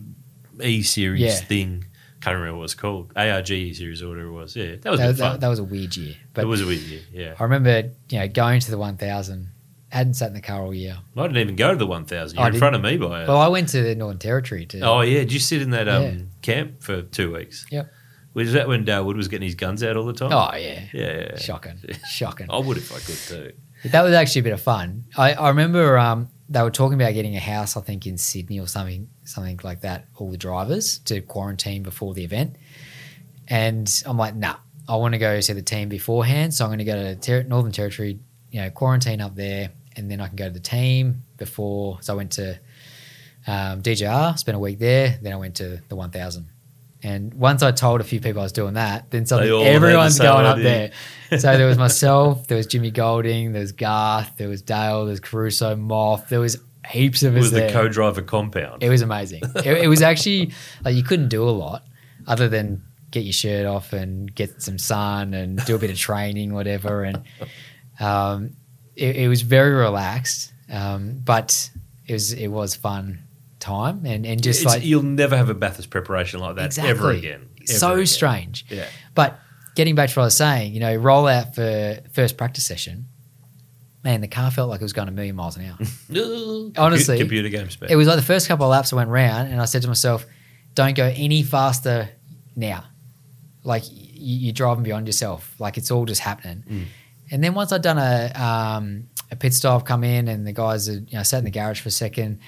E series Yeah. thing. Can't remember what it was called. ARG E series or whatever it was. Yeah. That was a That, fun. that, that was a weird year, but it was a weird year. Yeah. I remember you know going to the 1000. Hadn't sat in the car all year. I didn't even go to the 1000. You're in didn't. front of me by it. Well, I went to the Northern Territory to. oh, yeah. Did you sit in that um, Yeah. camp for two weeks? Yep. Was that when Darwood was getting his guns out all the time? Oh, yeah. Yeah. yeah, yeah. Shocking. Shocking. I would if I could too. That was actually a bit of fun. I, I remember um, they were talking about getting a house, I think in Sydney or something, something like that. All the drivers to quarantine before the event, and I'm like, nah, I want to go see the team beforehand. So I'm going to go to ter- Northern Territory, you know, quarantine up there, and then I can go to the team before. So I went to um, DJR, spent a week there. Then I went to the 1000. And once I told a few people I was doing that, then suddenly the everyone's same going up there. So there was myself, there was Jimmy Golding, there was Garth, there was Dale, there was Caruso, Moth, there was heaps of It us was the co-driver compound. It was amazing. it, it was actually like you couldn't do a lot other than get your shirt off and get some sun and do a bit of training, whatever. And um, it, it was very relaxed, um, but it was it was fun time and and just It's- like you'll never have a Bathurst preparation like that exactly ever again. Ever so again. strange. Yeah. But getting back to what I was saying, you know, roll out for first practice session. Man, the car felt like it was going a million miles an hour. Honestly, computer game spec. It was like the first couple of laps I went round, and I said to myself, "Don't go any faster now. Like you, you're driving beyond yourself. Like it's all just happening." Mm. And then once I'd done a um, a pit stop, come in, and the guys had you know sat in the garage for a second,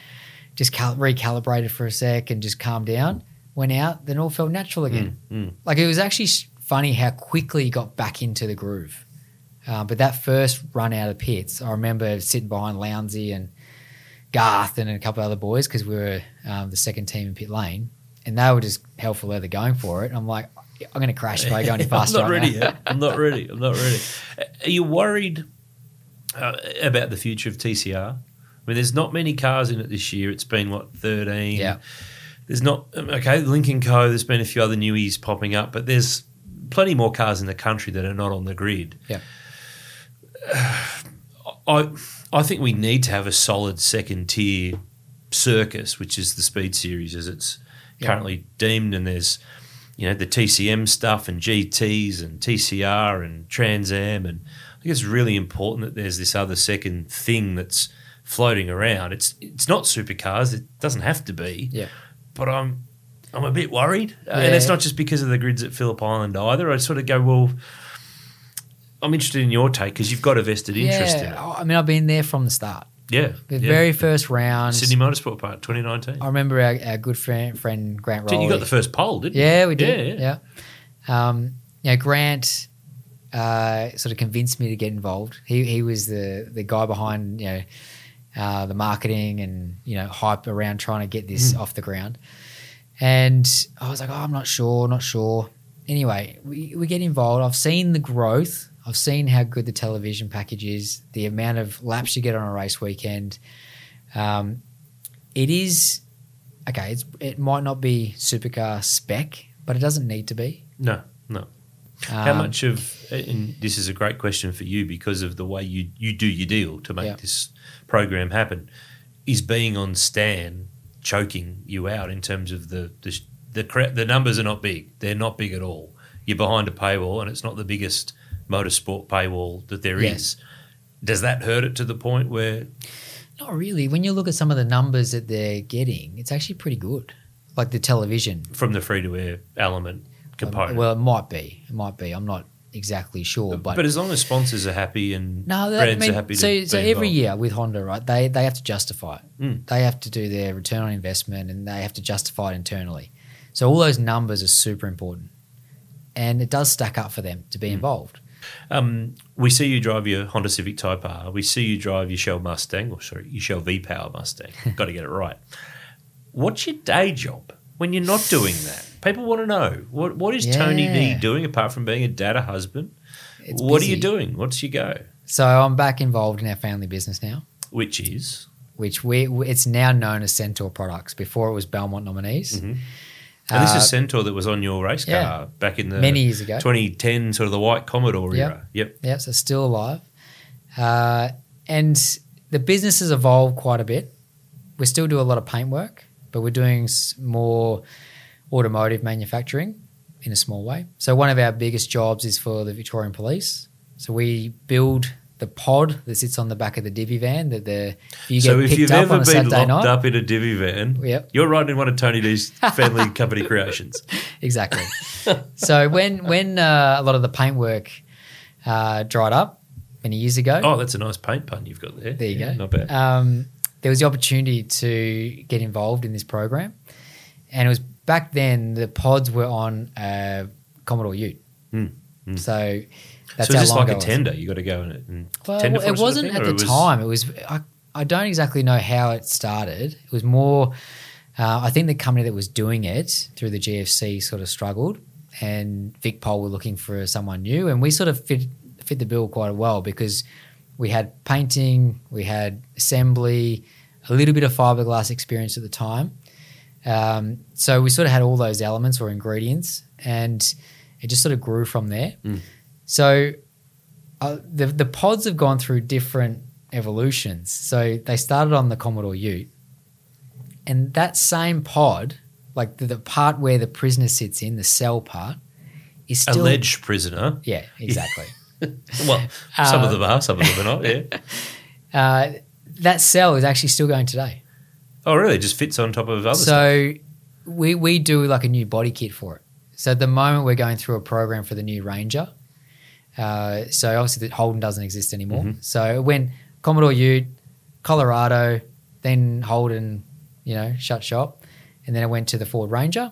just cal- recalibrated for a sec, and just calmed down. Went out, then all felt natural again. mm. Like it was actually funny how quickly you got back into the groove. Uh, but that first run out of pits, I remember sitting behind Lowndesy and Garth and a couple other boys because we were um, the second team in pit lane, and they were just hell for leather going for it. And I'm like, I'm going to crash if I go any faster. I'm not right ready now. yet. I'm not ready. I'm not ready. Are you worried uh, about the future of TCR? I mean, there's not many cars in it this year. It's been what 13. Yeah. There's not um, okay. Lynk & Co. There's been a few other newies popping up, but there's plenty more cars in the country that are not on the grid. Yeah. I I think we need to have a solid second tier circus, which is the Speed Series as it's Yeah. currently deemed, and there's you know the TCM stuff and GTS and TCR and Trans Am, and I think it's really important that there's this other second thing that's floating around. It's it's not supercars; it doesn't have to be. Yeah. but I'm I'm a bit worried, Uh, and it's not just because of the grids at Phillip Island either. I sort of go well. I'm interested in your take because you've got a vested interest in it. Yeah. I mean, I've been there from the start. Yeah, The yeah. very first round. Sydney Motorsport Park 2019. I remember our, our good friend, friend Grant Rowley. you got the first pole, didn't you? Yeah, we did. Yeah, Yeah. Um, you know, Grant uh, sort of convinced me to get involved. He he was the the guy behind you know uh, the marketing and you know hype around trying to get this off the ground. And I was like, oh, I'm not sure, not sure. Anyway, we, we get involved. I've seen the growth. I've seen how good the television package is, the amount of laps you get on a race weekend. Um, it is okay. It's, it might not be supercar spec, but it doesn't need to be. No, no. How Um, much of, and this is a great question for you because of the way you, you do your deal to make Yeah. this program happen, is being on Stan choking you out in terms of the, the, the, cra- the numbers are not big. They're not big at all. You're behind a paywall and it's not the biggest motorsport paywall that there is. Yes. Does that hurt it to the point where Not really. When you look at some of the numbers that they're getting, it's actually pretty good. Like the television from the free to air element um, component? Well, it might be. It might be. I'm not exactly sure, but, but, as long as sponsors are happy and no, that, I brands mean, are happy so so every involved. year with Honda, right? They they have to justify it. Mm. They have to do their return on investment, and they have to justify it internally. So all those numbers are super important, and it does stack up for them to Mm. be involved. Um, we see you drive your Honda Civic Type R. We see you drive your Shell Mustang, or sorry, your Shell V Power Mustang. Got to get it right. What's your day job when you're not doing that? People want to know what what is Tony D Yeah. doing apart from being a dad, a husband? It's what are you doing? What's your go? So I'm back involved in our family business now. Which is which we it's now known as Centaur Products. Before it was Belmont Nominees. Mhm. and this Uh, is Centaur that was on your race car yeah. back in the Many years ago. 2010, sort of the white Commodore Yep. era. Yep. Yep. so still alive. Uh, and the business has evolved quite a bit. We still do a lot of paint work, but we're doing more automotive manufacturing in a small way. So one of our biggest jobs is for the Victorian Police. So we build the pod that sits on the back of the divvy van that the you get so if picked you've up ever on a been Saturday locked night. up in a divvy van, Yep. you're riding in one of Tony D's family company creations. exactly. so when when uh, a lot of the paintwork uh, dried up many years ago, Oh, that's a nice paint pun you've got there. There you Yeah, go. Not bad. Um, there was the opportunity to get involved in this program, and it was back then the pods were on a Commodore Ute. Mm, mm. So that's so how is this long like a ago it was. tender? You got to go and, Well, tender for it wasn't thing, at the it was- time. It was I, I don't exactly know how it started. It was more Uh, I think the company that was doing it through the GFC sort of struggled, and Vic Vicpol were looking for someone new, and we sort of fit fit the bill quite well because we had painting, we had assembly, a little bit of fiberglass experience at the time. Um, so we sort of had all those elements or ingredients, and it just sort of grew from there. So uh, the the pods have gone through different evolutions. So they started on the Commodore Ute, and that same pod, like the, the part where the prisoner sits in, the cell part, is still Alleged prisoner. Yeah, exactly. Well, some Uh, of them are, some of them are not. Yeah. uh, that cell is actually still going today. Oh, really? It just fits on top of other stuff. So we we do like a new body kit for it. So at the moment we're going through a program for the new Ranger. Uh, so obviously the Holden doesn't exist anymore. Mm-hmm. So it went Commodore Ute, Colorado, then Holden, you know, shut shop, and then it went to the Ford Ranger,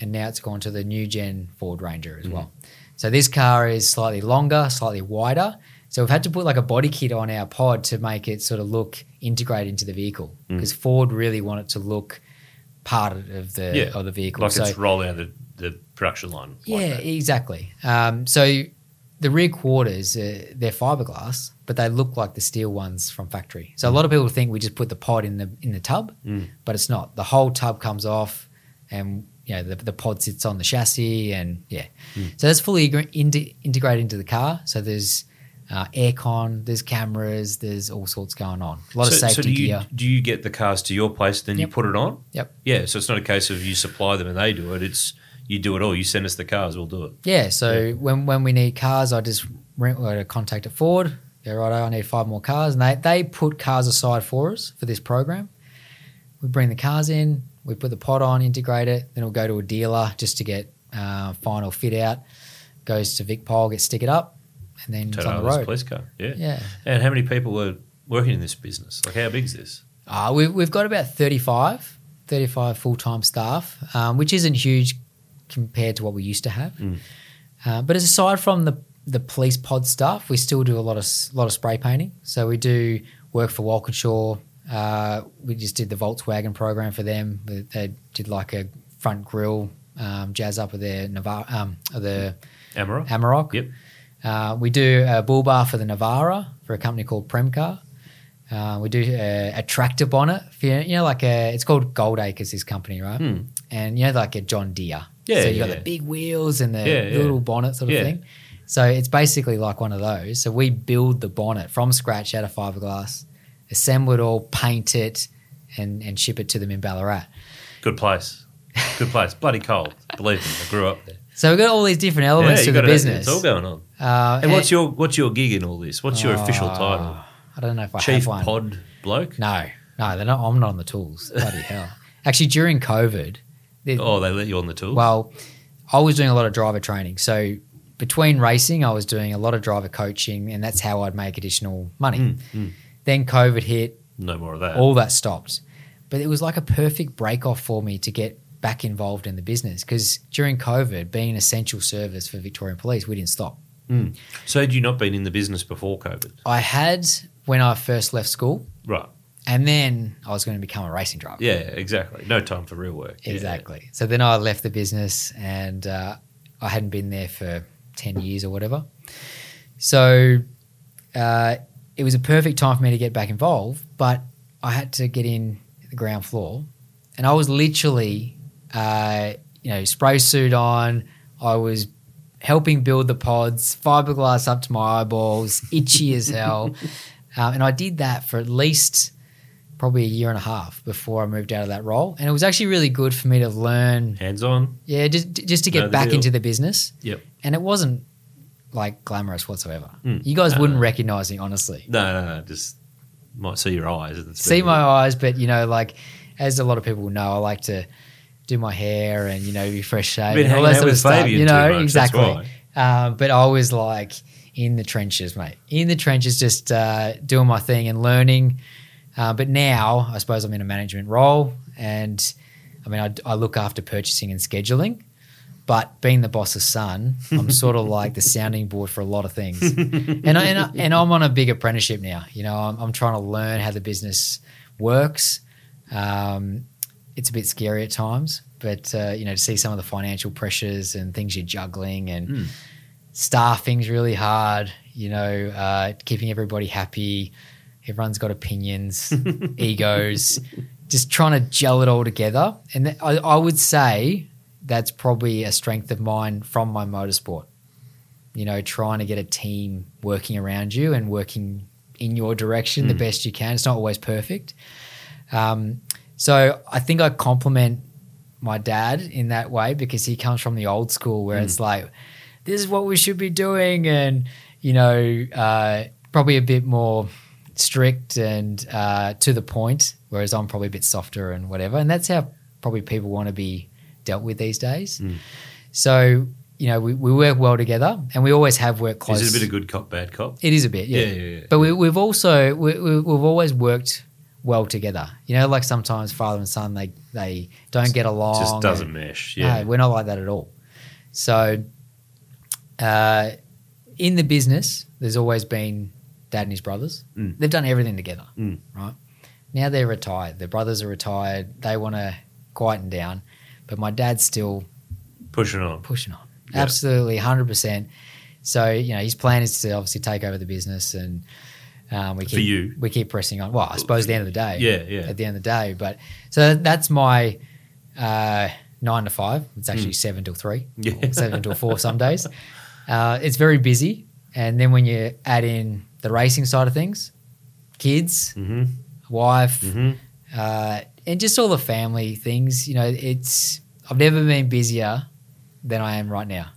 and now it's gone to the new gen Ford Ranger Mm-hmm. as well. So this car is slightly longer, slightly wider. So we've had to put like a body kit on our pod to make it sort of look integrated into the vehicle Mm. because Ford really want it to look part of the Yeah. of the vehicle. like so it's rolling out the, the production line. yeah, that. exactly. Um, so the rear quarters, uh, they're fiberglass, but they look like the steel ones from factory. So a lot of people think we just put the pod in the in the tub, Mm. but it's not. The whole tub comes off, and you know the, the pod sits on the chassis, and yeah. Mm. So that's fully ing- integrated into the car. So there's uh, aircon, there's cameras, there's all sorts going on. A lot of safety so do you, gear. Do you get the cars to your place, then you put it on? Yep. Yeah, so it's not a case of you supply them and they do it. It's you do it all. You send us the cars, we'll do it. Yeah, so when when we need cars, I just rent or contact at Ford. Yeah, right. I need five more cars, and they they put cars aside for us for this program. We bring the cars in, we put the pod on, integrate it, then it'll go to a dealer just to get uh, final fit out. Goes to Vic gets stick it up, and then it's Turn on on the road. police car. Yeah. Yeah, And how many people are working in this business? Like, how big is this? uh, we've, we've got about 35, 35 full time staff, um, which isn't huge compared to what we used to have. Mm. Uh, but as aside from the the police pod stuff, we still do a lot of lot of spray painting. So we do work for Walkinshaw. Uh, we just did the Volkswagen program for them. They- did like a front grill um, jazz up of their Navara, um, of the Amarok? Amarok. Yep. Uh, we do a bull bar for the Navara for a company called Premcar. Uh, we do a, a tractor bonnet for you know like a it's called Goldacres this company right Hmm. and you know like a John Deere Yeah, so you got yeah. the big wheels and the Yeah, yeah. little bonnet sort of Yeah. thing so it's basically like one of those so we build the bonnet from scratch out of fiberglass assemble it all paint it and and ship it to them in Ballarat Good place. Good place. Bloody cold. Believe me, I grew up there. so we've got all these different elements to the business It's all going on. Uh, And what's your what's your gig in all this? What's your official Oh, title? I don't know if I Chief have one pod bloke? No, no, they're not. I'm not on the tools. Bloody hell! Actually, during COVID, the- Oh, they let you on the tools? well, I was doing a lot of driver training. So between racing, I was doing a lot of driver coaching, and that's how I'd make additional money. Mm, mm. Then COVID hit, No more of that. all that stopped. But it was like a perfect break off for me to get back involved in the business because during COVID, being an essential service for Victorian Police, we didn't stop. So had you not been in the business before COVID? I had when I first left school, Right. and then I was going to become a racing driver. Yeah, exactly. No time for real work. Yeah. Exactly. So then I left the business and uh, I hadn't been there for 10 years or whatever. So uh, it was a perfect time for me to get back involved, but I had to get in the ground floor. And I was literally, uh, you know, spray suit on. I was helping build the pods, fiberglass up to my eyeballs, itchy as hell. Um, and I did that for at least probably a year and a half before I moved out of that role. And it was actually really good for me to learn, Hands on. yeah, just just to get back deal. into the business. Yep. And it wasn't like glamorous whatsoever. Mm. You guys No, wouldn't no. recognize me, honestly. No, no, no. Just might see your eyes. See my eyes, but you know, like as a lot of people know, I like to do my hair and you know be fresh shaven, Been all that sort of stuff. You know, exactly. Um, but I was like in the trenches, mate. In the trenches, just uh, doing my thing and learning. Uh, but now, I suppose I'm in a management role, and I mean, I, I look after purchasing and scheduling. But being the boss's son, I'm sort of like the sounding board for a lot of things, and I, and, I, and I'm on a big apprenticeship now. You know, I'm, I'm trying to learn how the business works, um, it's a bit scary at times. But uh, you know, to see some of the financial pressures and things you're juggling and Mm. staffing's really hard. You know, uh, keeping everybody happy. Everyone's got opinions, egos. Just trying to gel it all together, and th- I, I would say that's probably a strength of mine from my motorsport. You know, trying to get a team working around you and working in your direction the Mm. best you can. It's not always perfect. Um, so I think I compliment my dad in that way because he comes from the old school where it's like, this is what we should be doing, and you know, uh, probably a bit more strict and uh, to the point. Whereas I'm probably a bit softer and whatever, and that's how probably people want to be dealt with these days. Mm. So you know, we, we work well together, and we always have worked close. Is it a bit of good cop, bad cop? It is a bit, yeah. Yeah, yeah, yeah. But we, we've also we, we, we've always worked well together. You know, like sometimes father and son they they don't get along. Just doesn't and- mesh. Yeah. No, we're not like that at all. So, uh, in the business, there's always been dad and his brothers. Mm. They've done everything together, Mm. right? Now they're retired. Their brothers are retired. They want to quieten down, but my dad's still Pushing on. pushing on. Yeah. Absolutely, hundred percent. So you know, his plan is to obviously take over the business, and um, we For keep you. we keep pressing on. Well, I suppose at the end of the day, Yeah, yeah. At the end of the day, but so that's my uh, nine to five. It's actually seven till three. Yeah. seven till four some days. Uh, it's very busy, and then when you add in the racing side of things, kids, Mm-hmm. wife, Mm-hmm. uh, and just all the family things. You know, it's I've never been busier than I am right now.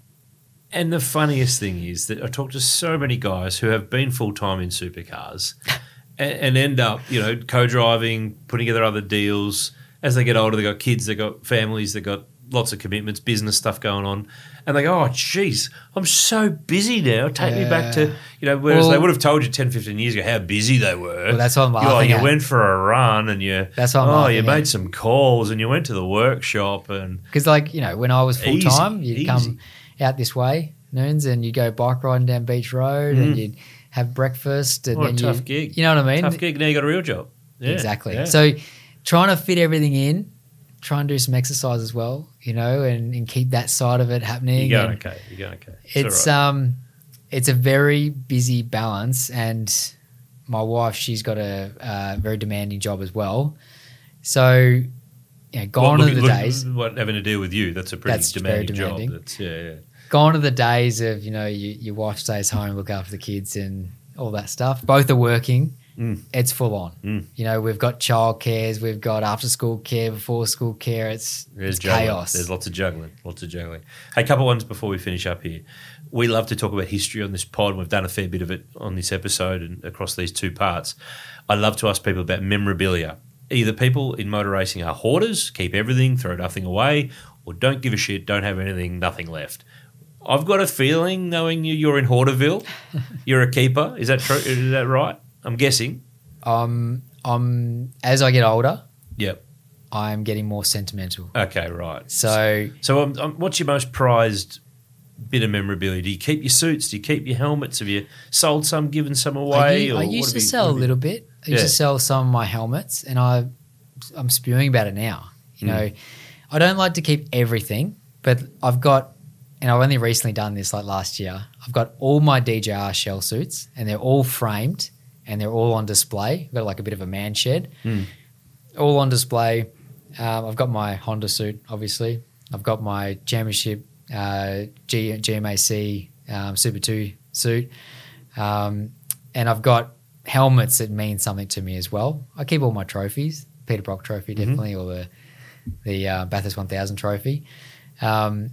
And the funniest thing is that I talk to so many guys who have been full time in supercars and, and end up, you know, co driving, putting together other deals. As they get older, they've got kids, they've got families, they've got lots of commitments, business stuff going on. And they go, oh, geez, I'm so busy now. Take me back to, Yeah. you know, whereas Well- they would have told you 10, 15 years ago how busy they were. Well, that's what I'm You- oh, you at. went for a run and you, That's what I'm oh, you at. made some calls and you went to the workshop and Because, like, you know, when I was full time, you'd easy. come out this way, Noons, and you go bike riding down Beach Road and you'd have breakfast. And Mm. what a tough you, gig. You know what I mean? Tough gig. Now you got a real job. Yeah, exactly. yeah. So, trying to fit everything in, try and do some exercise as well, you know, and, and keep that side of it happening. You're going and- okay. You're going okay. it's all right. um it's a very busy balance and my wife she's got a uh, very demanding job as well so you know, gone Well, are the look- look- days What having to deal with you? That's a pretty That's very demanding, demanding. job. That's yeah, yeah. Gone are the days of you know you, your wife stays home look after the kids and all that stuff both are working Mm. it's full on Mm. you know we've got child cares we've got after school care before school care it's, There's it's chaos There's lots of juggling. Lots of juggling. Hey, a couple of ones before we finish up here. We love to talk about history on this pod. We've done a fair bit of it on this episode and across these two parts. I love to ask people about memorabilia. Either people in motor racing are hoarders, keep everything, throw nothing away, or don't give a shit, don't have anything, nothing left. I've got a feeling, knowing you, you're in Hoarderville, you're a keeper. Is that true? Is that right? I'm guessing. um i'm as i get older Yep. i'm getting more sentimental Okay, right. so So, um, um, what's your most prized bit of memorabilia? Do you keep your suits? Do you keep your helmets? Have you sold some, given some away? or I used to you- sell a little bit. I used Yeah. to sell some of my helmets, and I, I'm spewing about it now. You Mm. know, I don't like to keep everything, but I've got, and I've only recently done this like last year. I've got all my DJR shell suits, and they're all framed, and they're all on display. I've got like a bit of a man shed, Mm. all on display. Um, I've got my Honda suit, obviously. I've got my championship uh, G, GMAC um, Super 2 suit. Um, and I've got helmets that mean something to me as well. I keep all my trophies, Peter Brock trophy, definitely, or the, the uh, Bathurst 1000 trophy. Um,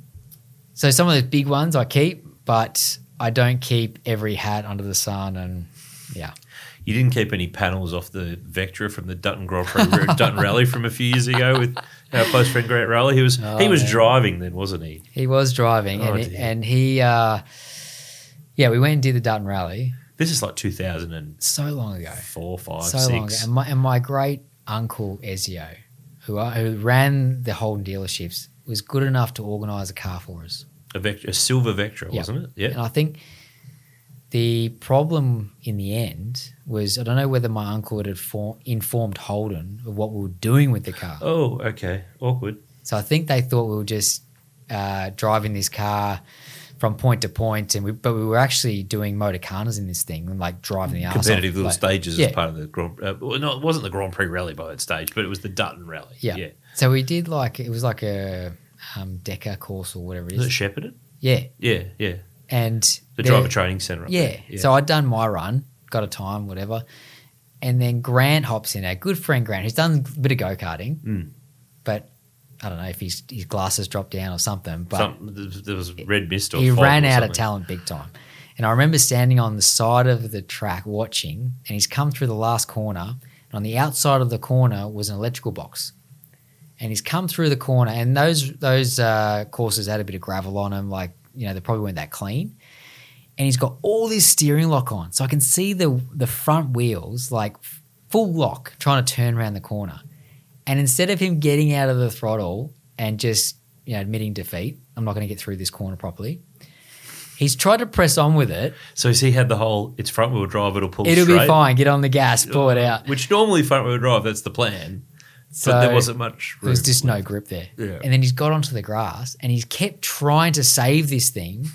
so some of the big ones I keep, but I don't keep every hat under the sun. And yeah. You didn't keep any panels off the Vectra from the Dutton Grand Prix, Dutton Rally from a few years ago with our close friend Grant Rowley. He was Oh, he was man. driving then, wasn't he? He was driving, Oh, and, he, and he, uh, yeah, we went and did the Dutton Rally This is like 2004, so long ago. four, 5, so 6. long ago. And my, and my great uncle Ezio, who, I- who ran the Holden dealerships, was good enough to organise a car for us. A, Vectra, a silver Vectra, Yeah. wasn't it? Yeah. And I think The problem in the end was I don't know whether my uncle had for- informed Holden of what we were doing with the car. Oh, okay. Awkward. So I think they thought we were just uh, driving this car from point to point, and we, but we were actually doing motorkhanas in this thing and like driving the. Competitive little Like- stages yeah. as part of the Grand. Uh, well, no, it wasn't the Grand Prix rally by that stage, but it was the Dutton rally. Yeah. yeah. So we did like it was like a um, DECA course or whatever it Was it is. Shepparton? Yeah, Yeah, yeah. and The driver training centre. Up Yeah. there. So I'd done my run, got a time, whatever. And then Grant hops in, our good friend Grant, who's done a bit of go karting, Mm. but I don't know if his, his glasses dropped down or something. But Some, there was- there was red mist or he fog ran or out of something. talent big time. And I remember standing on the side of the track watching, and he's come through the last corner. And on the outside of the corner was an electrical box. And he's come through the corner, and those those uh, courses had a bit of gravel on them, like you know they probably weren't that clean. And he's got all this steering lock on, so I can see the the front wheels like full lock, trying to turn around the corner. And instead of him getting out of the throttle and just you know admitting defeat, I'm not going to get through this corner properly. He's tried to press on with it. So has he had the whole it's front wheel drive, it'll pull It'll straight, be fine. Get on the gas, pull it out. Which normally front wheel drive, that's the plan. So but there wasn't much there was room. just no grip there. Yeah. And then he's got onto the grass and he's kept trying to save this thing.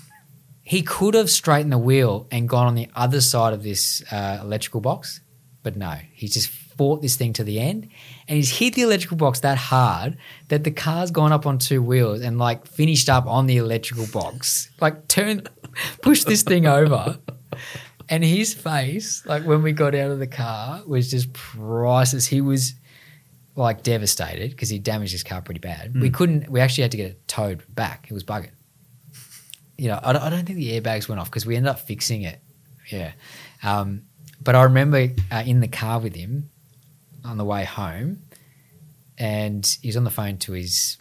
He could have straightened the wheel and gone on the other side of this uh, electrical box, but no, he's just fought this thing to the end and he's hit the electrical box that hard that the car's gone up on two wheels and like finished up on the electrical box, like turn, push this thing over. And his face, like when we got out of the car, was just priceless. He was like devastated because he damaged his car pretty bad. We couldn't. We actually had to get it towed back. It was buggered. You know, I don't, I don't think the airbags went off because we ended up fixing it. Yeah, um, but I remember uh, in the car with him on the way home, and he was on the phone to his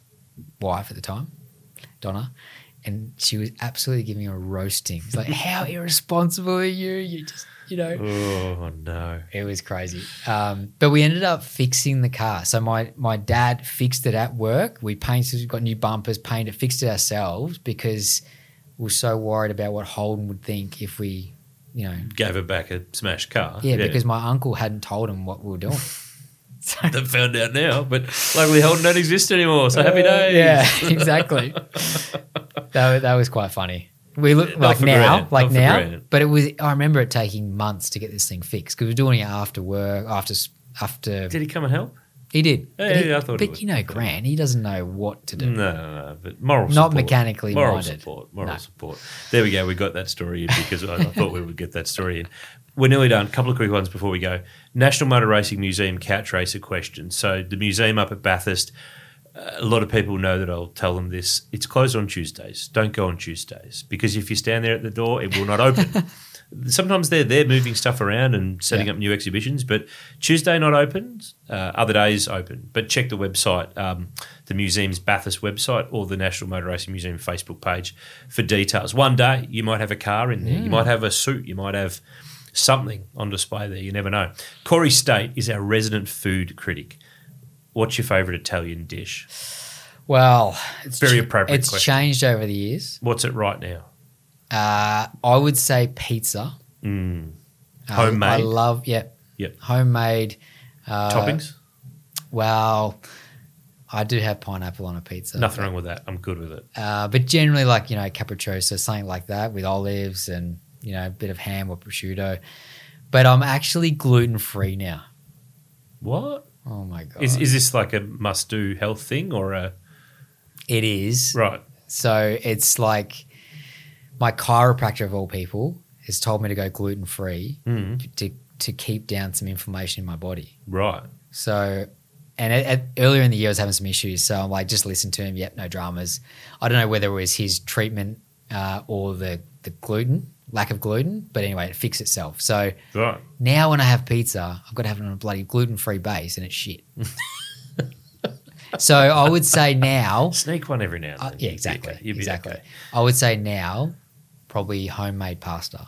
wife at the time, Donna, and she was absolutely giving a roasting. It's like, "How irresponsible are you? You just, you know." Oh no. It was crazy. Um, but we ended up fixing the car. So my my dad fixed it at work. We painted, we got new bumpers, painted, fixed it ourselves because we were so worried about what Holden would think if we, you know, Gave her back a smashed car. yeah, because my uncle hadn't told him what we were doing. So, They've found out now, but luckily Holden don't exist anymore. So happy uh, days. yeah, exactly. that, that was quite funny. We look Not like now, granted, like not now, but it was. I remember it taking months to get this thing fixed because we were doing it after work, after after Did he come and help? He did. Yeah, but he- yeah, I thought he But you know, Grant, he doesn't know what to do. No, no, no. But moral Not support. mechanically moral minded. support. Moral No. support. There we go. We got that story in because I, I thought we would get that story in. We're nearly done. A couple of quick ones before we go. National Motor Racing Museum couch racer question. So the museum up at Bathurst. A lot of people know that I'll tell them this. It's closed on Tuesdays. Don't go on Tuesdays because if you stand there at the door, it will not open. Sometimes they're they're moving stuff around and setting Yeah. up new exhibitions, but Tuesday not open. Uh, other days open. But check the website, um, the museum's Bathurst website, or the National Motor Racing Museum Facebook page for details. One day you might have a car in there. You might have a suit. You might have something on display there. You never know. Corey State is our resident food critic. What's your favourite Italian dish? Well, it's Very ch- appropriate It's question. changed over the years. What's it right now? Uh, I would say pizza. Mm. Uh, Homemade? I love, yeah, Yep. homemade. Uh, Toppings? Well, I do have pineapple on a pizza. Nothing wrong with that. I'm good with it. Uh, but generally, like you know, capriccio, something like that with olives and you know a bit of ham or prosciutto. But I'm actually gluten free now. What Oh my god! is is this like a must do health thing or a it is. right? So it's like my chiropractor of all people has told me to go gluten free Mm. to to keep down some inflammation in my body. Right. So, and at, at, earlier in the year, I was having some issues. So I'm like, just listen to him. Yep, no dramas. I don't know whether it was his treatment uh, or the the gluten, lack of gluten, but anyway, it fixed itself. So Right. now when I have pizza, I've got to have it on a bloody gluten free base, and it's shit. so I would say now, Sneak one every now and uh, then. yeah, You'd exactly, okay. You'd be exactly. okay. I would say now, probably homemade pasta,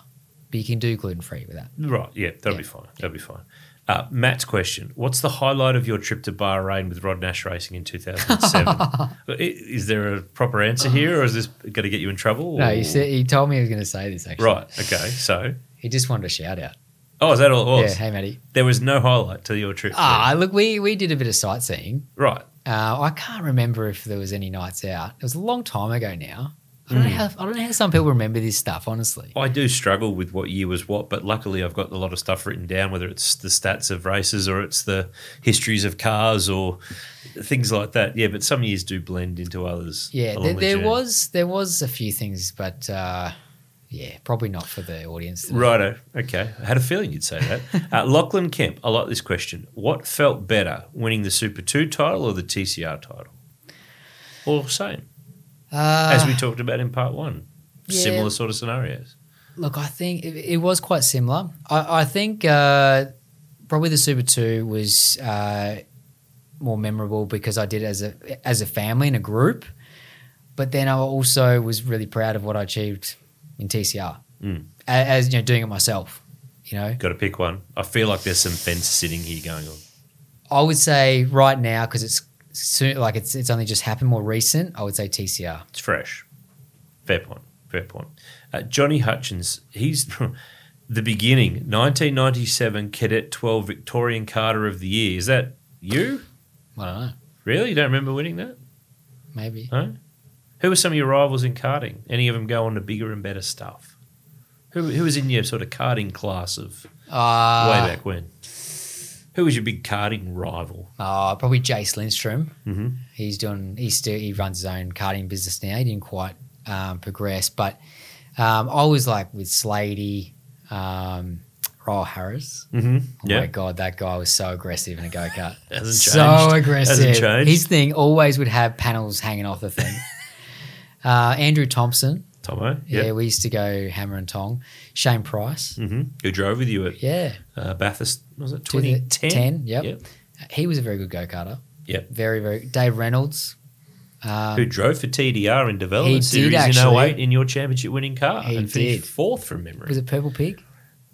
but you can do gluten free with that. Right. Yeah, that'll Yeah. be fine. That'll be fine. Uh, Matt's question: What's the highlight of your trip to Bahrain with Rod Nash Racing in 2007? Is there a proper answer here, or is this going to get you in trouble? No, he said he told me he was going to say this. Actually, Right. Okay. So, He just wanted a shout out. oh, is that all it was? Yeah, hey Matty. There was no highlight to your trip. Ah, look, we we did a bit of sightseeing. right. Uh, I can't remember if there was any nights out. It was a long time ago now. I don't know how I don't know how some people remember this stuff. Honestly, I do struggle with what year was what, but luckily I've got a lot of stuff written down, whether it's the stats of races or it's the histories of cars or things like that. Yeah, but some years do blend into others. yeah, there, the there was there was a few things, but uh, yeah, probably not for the audience. today. Righto. Okay. I had a feeling you'd say that. uh, Lachlan Kemp, I like this question. What felt better, winning the Super 2 title or the TCR title? Or same, Uh, as we talked about in part one. yeah. Similar sort of scenarios. Look, I think it, it was quite similar. I, I think uh, probably the Super Two was uh, more memorable because I did it as a as a family and a group. But then I also was really proud of what I achieved in TCR, Mm. A- as you know, doing it myself. You know, Got to pick one. I feel like there's some fence sitting here going on. I would say right now because it's soon, like it's it's only just happened more recent. I would say TCR. It's fresh. Fair point. Fair point. Uh, Johnny Hutchins, he's from the beginning, 1997 Cadet 12 Victorian Karter of the Year. Is that you? I don't know, Really? You don't remember winning that? maybe. No? Who were some of your rivals in karting? Any of them go on to bigger and better stuff? Who, who was in your sort of karting class of Uh, way back when? Who was your big karting rival? Uh, probably Jace Lindstrom. Mm-hmm. He's doing. He's still. He runs his own karting business now. He didn't quite um, progress, but um, I was like with Slady, um, Harris. Mm-hmm. Oh my god, that guy was so aggressive in a go kart. Hasn't so changed. aggressive. Hasn't changed. His thing always would have panels hanging off the thing. uh, Andrew Thompson. Tomo? Yeah. we used to go hammer and tong. Shane Price. Mm-hmm. Who drove with you at Yeah, uh, Bathurst? Was it 2010? yep. Yep. he was a very good go karter. Yep. Very, very. Dave Reynolds. Um, Who drove for TDR in development series actually. in 08 in your championship winning car He and finished did. fourth from memory. was it Purple Pig?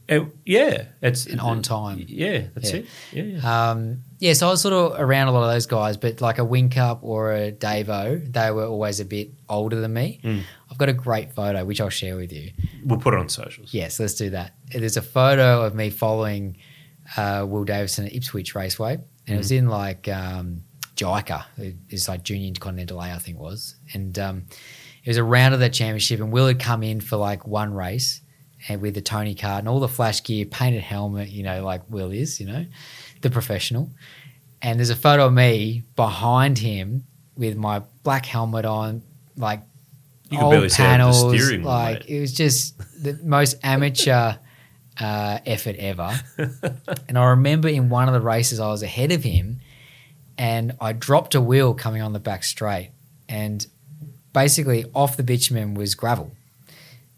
Uh, yeah, it's And on time. Yeah, that's Yeah. it. Yeah, yeah. Um, yeah, so I was sort of around a lot of those guys, but like a Wing Cup or a Davo, they were always a bit older than me. Mm. Got a great photo which I'll share with you. we'll put it on socials. Yes, let's do that. There's a photo of me following uh, Will Davison at Ipswich Raceway, and it was in like um, JICA, it's like Junior Intercontinental A, I think it was, and um, it was a round of that championship, and Will had come in for like one race, and with the Tony Kart and all the flash gear, painted helmet, you know, like Will is, you know, the professional. And there's a photo of me behind him with my black helmet on, like You could old barely see out the panels. steering wheel, like mate. it was just the most amateur uh, effort ever. and I remember in one of the races, I was ahead of him, and I dropped a wheel coming on the back straight, and basically off the bitumen was gravel.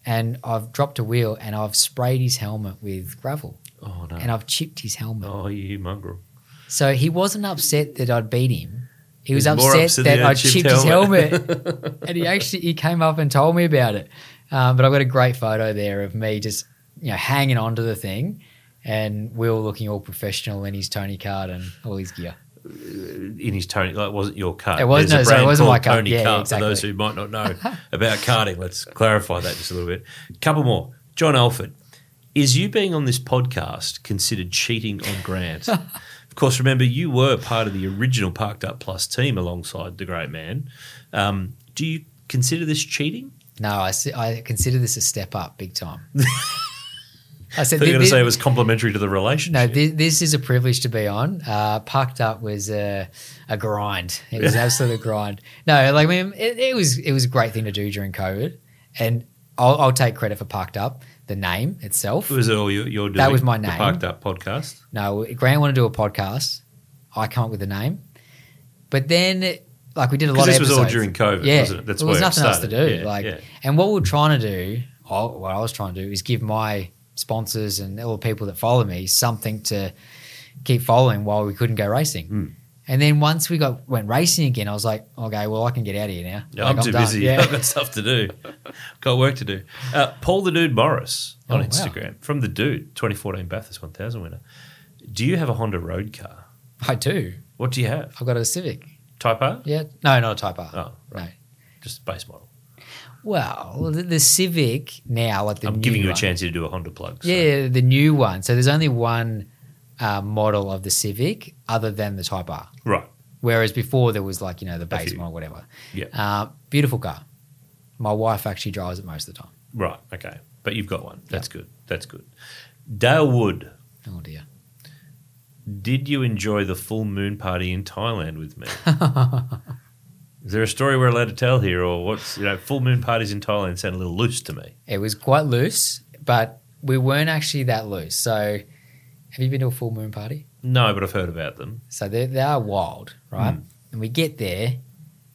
And I've dropped a wheel and I've sprayed his helmet with gravel Oh no! and I've chipped his helmet. oh, you mongrel! So he wasn't upset that I'd beat him. He was upset, that I chipped his helmet. helmet, and he actually he came up and told me about it. Um, but I've got a great photo there of me just you know hanging onto the thing, and Will looking all professional in his Tony Kart and all his gear. In his Tony, like, it wasn't your car. It wasn't- There's a no, sorry, it brand wasn't my car. Tony Yeah, Kart. exactly. For those who might not know about karting, let's clarify that just a little bit. Couple more. John Alford, is you being on this podcast considered cheating on Grant? of course, remember you were part of the original Parked Up Plus team alongside the great man. Um, do you consider this cheating? No, I, I consider this a step up, big time. I said I going to say it was complimentary to the No, relationship. this, this is a privilege to be on. Uh, Parked up was a, a grind. It was an absolute grind. No, like I mean, it, it was it was a great thing to do during COVID, and I'll, I'll take credit for Parked Up, the name itself. It was it all you, you're doing? That was my name. Parked Up podcast. No, Grant wanted to do a podcast. I come up with the name, but then like we did a lot. Because of this was all during COVID, Yeah, wasn't it? That's there was nothing else to do. Yeah, like, yeah. and what we we're trying to do, oh, what I was trying to do, is give my sponsors and all the people that follow me something to keep following while we couldn't go racing. Hmm. And then once we got went racing again, I was like, okay, well, I can get out of here now. Yeah, Like, I'm too done. busy. Yeah. I've got stuff to do. got work to do. Uh, Paul the Dude Morris on Oh, wow. Instagram from the Dude, 2014 Bathurst 1000 winner. Do you have a Honda road car? I do. What do you have? I've got a Civic. Type R? Yeah. No, not a Type R. Oh, No. just base model. Well, the, the Civic now, like the I'm giving you a one- chance to do a Honda plug. so- Yeah, the new one. So there's only one uh, model of the Civic other than the Type R. Right. Whereas before there was like, you know, the base model, whatever. Yeah. Uh, beautiful car. My wife actually drives it most of the time. Right. Okay. But you've got one. That's good. That's good. Dale Wood, Oh dear. did you enjoy the full moon party in Thailand with me? Is there a story we're allowed to tell here, or what's you know full moon parties in Thailand sound a little loose to me? It was quite loose, but we weren't actually that loose. So have you been to a full moon party? No, but I've heard about them. So they, they are wild, right? Mm. And we get there.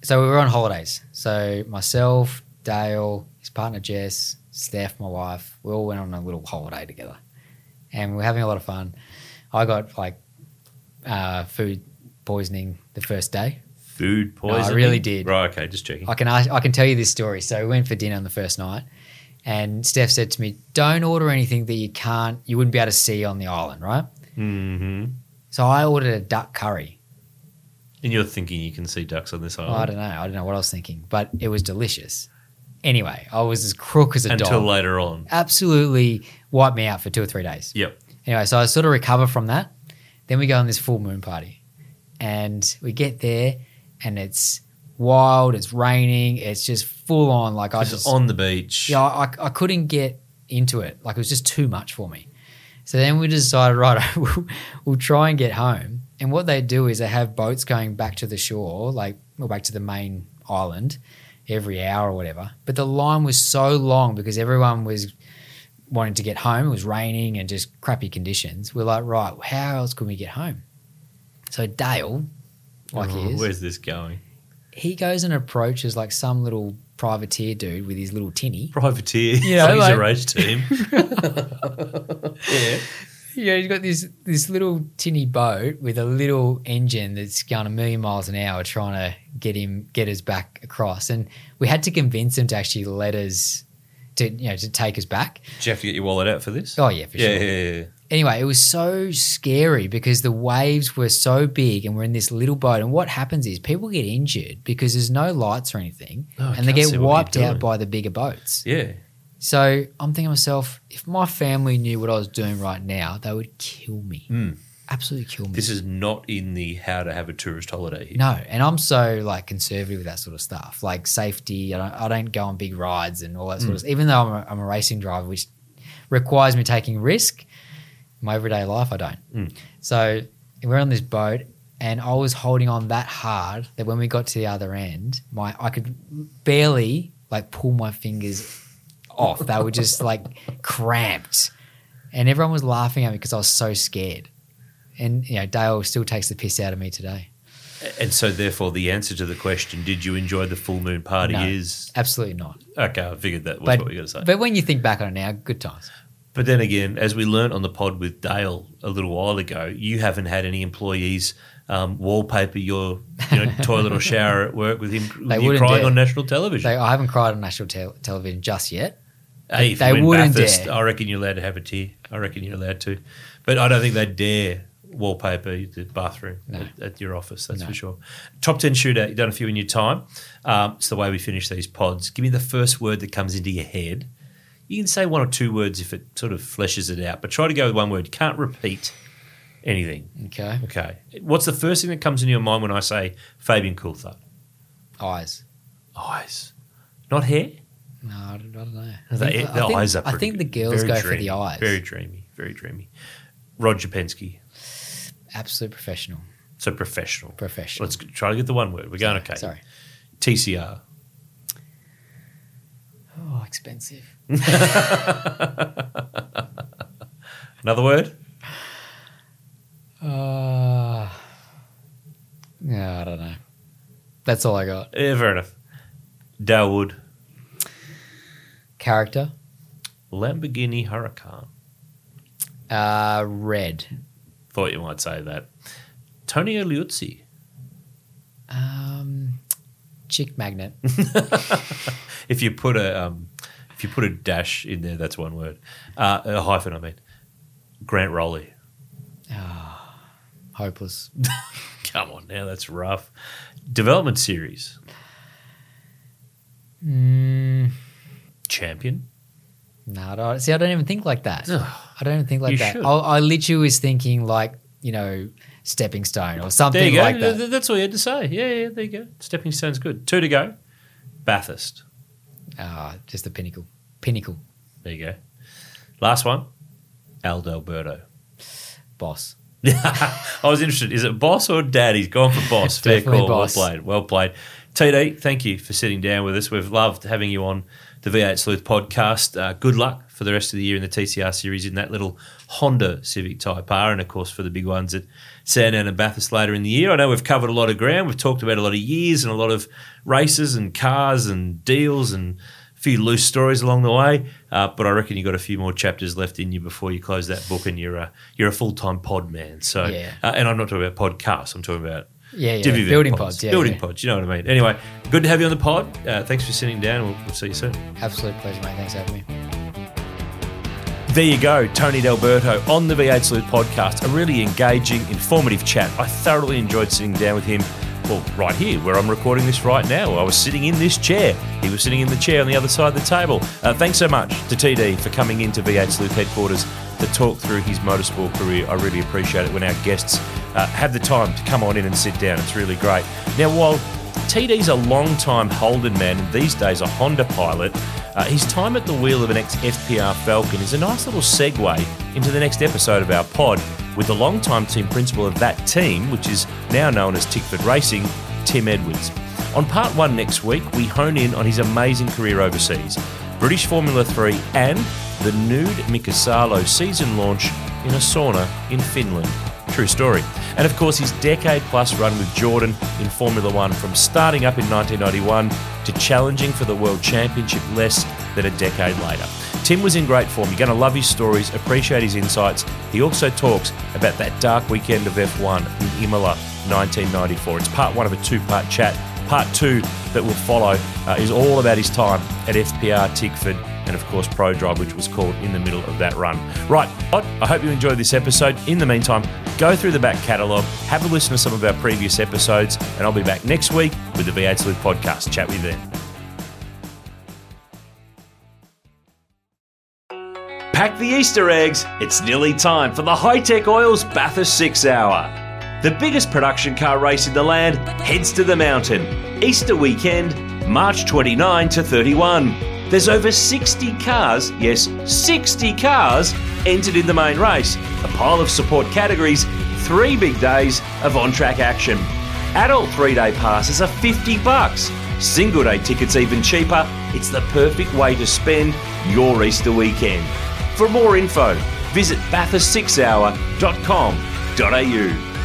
So we were on holidays. So myself, Dale, his partner Jess, Steph, my wife, we all went on a little holiday together. And we were having a lot of fun. I got like uh, food poisoning the first day. Food No, I really did. Right. Okay. Just checking. I can ask, I can tell you this story. So we went for dinner on the first night, and Steph said to me, "Don't order anything that you can't, you wouldn't be able to see on the island, right?" Mm-hmm. So I ordered a duck curry. And you're thinking you can see ducks on this island. I don't know. I don't know what I was thinking, but it was delicious. Anyway, I was as crook as a until dog. Until later on. Absolutely wiped me out for two or three days. Yep. Anyway, so I sort of recover from that. Then we go on this full moon party, and we get there, and it's wild. It's raining. It's just full on. Like I just on the beach. yeah, I, I couldn't get into it. Like it was just too much for me. So then we decided, right, we'll, we'll try and get home. And what they do is they have boats going back to the shore, like or back to the main island, every hour or whatever. But the line was so long because everyone was wanting to get home. It was raining and just crappy conditions. We're like, right, how else can we get home? So Dale, like Oh, he is, Where's this going? He goes and approaches like some little privateer dude with his little tinny. Privateer. Yeah, Yeah, he's like- a race team. yeah. Yeah, he's got this this little tinny boat with a little engine that's going a million miles an hour, trying to get him get us back across. And we had to convince him to actually let us to you know to take us back. Did you have to get your wallet out for this? Oh yeah, for yeah, sure. yeah, yeah. Anyway, it was so scary because the waves were so big, and we're in this little boat. And what happens is people get injured because there's no lights or anything, Oh, and they get see what you're wiped out by the bigger boats. Yeah. So I'm thinking to myself, if my family knew what I was doing right now, they would kill me. Mm. Absolutely kill me. This is not in the how to have a tourist holiday here. no, and I'm so like conservative with that sort of stuff, like safety. I don't, I don't go on big rides and all that sort of stuff. Even though I'm a, I'm a racing driver, which requires me taking risk, my everyday life I don't. Mm. So we're on this boat, and I was holding on that hard that when we got to the other end, my I could barely like pull my fingers off. They were just like cramped, and everyone was laughing at me because I was so scared. And you know, Dale still takes the piss out of me today. And so, therefore, the answer to the question, did you enjoy the full moon party, No. is Absolutely not. okay. I figured that was But, what we got to say. But when you think back on it now, good times. Then again, as we learnt on the pod with Dale a little while ago, you haven't had any employees um, wallpaper your you know, toilet or shower at work with him with you crying dare. on national television. They, I haven't cried on national tel- television just yet. hey, they wouldn't Bathurst, dare. I reckon you're allowed to have a tear. I reckon you're allowed to. But I don't think they dare wallpaper the bathroom No. at, at your office, that's No. for sure. Top 10 shooter, you've done a few in your time. Um, it's the way we finish these pods. Give me the first word that comes into your head. You can say one or two words if it sort of fleshes it out, but try to go with one word. You can't repeat anything. Okay. Okay. What's the first thing that comes into your mind when I say Fabian Coulthard? Eyes. Eyes. Not hair? No, I don't, I don't know. I The, think- the I think- eyes are I think the girls go for dreamy, the eyes. Very dreamy. Very dreamy. Roger Penske. Absolute professional. So professional. Professional. Let's try to get the one word. We're going okay. Sorry. TCR. Oh, expensive. Another word? Uh, yeah, I don't know. That's all I got. Yeah, fair enough. Dawood. Character. Lamborghini Huracan. Uh, red. Thought you might say that. Tony Liuzzi. Um, chick magnet. if you put a um, if you put a dash in there, that's one word. Uh, a hyphen, I mean. Grant Rowley. Hopeless. Come on now, that's rough. Development series. Mm, Champion. no, I don't, see, I don't even think like that. I don't even think like You that. I, I literally was thinking like you know stepping stone or There something you go. like that. That's all you had to say. Yeah, yeah, there you go. Stepping stone's good. Two to go. Bathurst. Ah, just the pinnacle. Pinnacle. There you go. Last one. Aldo D'Alberto. Boss. I was interested. Is it boss or dad? He's gone for boss. Fair call. boss. Well played. Well played. TD, thank you for sitting down with us. We've loved having you on the V8 Sleuth podcast. Uh, good luck for the rest of the year in the TCR series in that little Honda Civic Type R, and of course for the big ones at Sandown and Bathurst later in the year. I know we've covered a lot of ground. We've talked about a lot of years and a lot of races and cars and deals and a few loose stories along the way. Uh, but I reckon you've got a few more chapters left in you before you close that book and you're a, you're a full time pod man. So, Yeah. uh, and I'm not talking about podcasts. I'm talking about Yeah, yeah. Building pods. pods. Yeah, building yeah. pods. You know what I mean. Anyway, good to have you on the pod. Uh, thanks for sitting down. We'll, we'll see you soon. Absolute pleasure, mate. Thanks for having me. There you go, Tony D'Alberto on the V8 Sleuth podcast. A really engaging, informative chat. I thoroughly enjoyed sitting down with him. Well, right here, where I'm recording this right now. I was sitting in this chair. He was sitting in the chair on the other side of the table. Uh, thanks so much to TD for coming into V8 Sleuth headquarters to talk through his motorsport career. I really appreciate it when our guests uh, have the time to come on in and sit down. It's really great. Now, while TD's a long-time Holden man and these days a Honda pilot. Uh, his time at the wheel of an ex-FPR Falcon is a nice little segue into the next episode of our pod with the long-time team principal of that team, which is now known as Tickford Racing, Tim Edwards. On part one next week, we hone in on his amazing career overseas, British Formula 3 and the nude Mika Salo season launch in a sauna in Finland. True story. And of course, his decade plus run with Jordan in Formula One from starting up in 1991 to challenging for the World Championship less than a decade later. Tim was in great form. You're going to love his stories, appreciate his insights. He also talks about that dark weekend of F1 in Imola 1994. It's part one of a two part chat. Part two that will follow uh, is all about his time at FPR Tickford and, of course, Prodrive, which was called in the middle of that run. Right, I hope you enjoyed this episode. In the meantime, go through the back catalogue, have a listen to some of our previous episodes, and I'll be back next week with the V8 Sleuth podcast. Chat with you then. Pack the Easter eggs. It's nearly time for the Hi-Tec Oils Bathurst 6 Hour. The biggest production car race in the land heads to the mountain. Easter weekend, March 29 to 31. There's over 60 cars, yes, 60 cars, entered in the main race. A pile of support categories, three big days of on track action. Adult three day passes are 50 bucks. Single day tickets even cheaper. It's the perfect way to spend your Easter weekend. For more info, visit bathurst6hour.com.au.